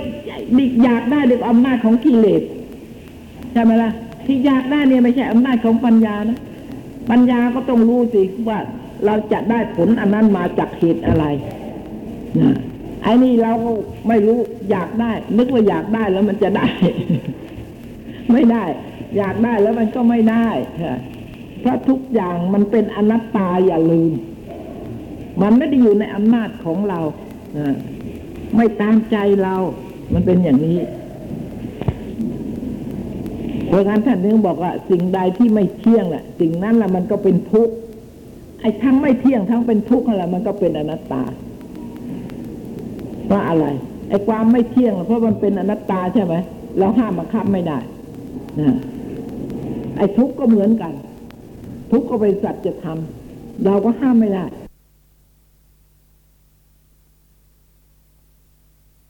[SPEAKER 2] อยากได้ด้วยอำนาจของกิเลสใช่ไหมล่ะที่อยากได้เนี่ยไม่ใช่อำนาจของปัญญานะปัญญาก็ต้องรู้สิว่าเราจะได้ผลอันนั้นมาจากเหตุอะไรนะไอ้นี่เราก็ไม่รู้อยากได้ นึกว่าอยากได้แล้วมันจะได้ ไม่ได้ อยากได้แล้วมันก็ไม่ได้ค่ะเพราะทุกอย่างมันเป็นอนัตตาอย่าลืม มันไม่ได้อยู่ในอำนาจของเราไม่ตามใจเรา มันเป็นอย่างนี้เพราะงั้นท่านนึงบอกว่า สิ่งใดที่ไม่เที่ยงแหละสิ่งนั้นแหละมันก็เป็นทุกข์ไอ้ทั้งไม่เที่ยงทั้งเป็นทุกข์นั่นแหละมันก็เป็นอนัตตาว่าอะไรไอ้ความไม่เที่ยงเพราะมันเป็นอนัตตาใช่ไหมเราห้ามบังคับไม่ได้ ไอ้ทุกข์ก็เหมือนกัน ทุกข์ก็เป็นสัจธรรมเราก็ห้ามไม่ได้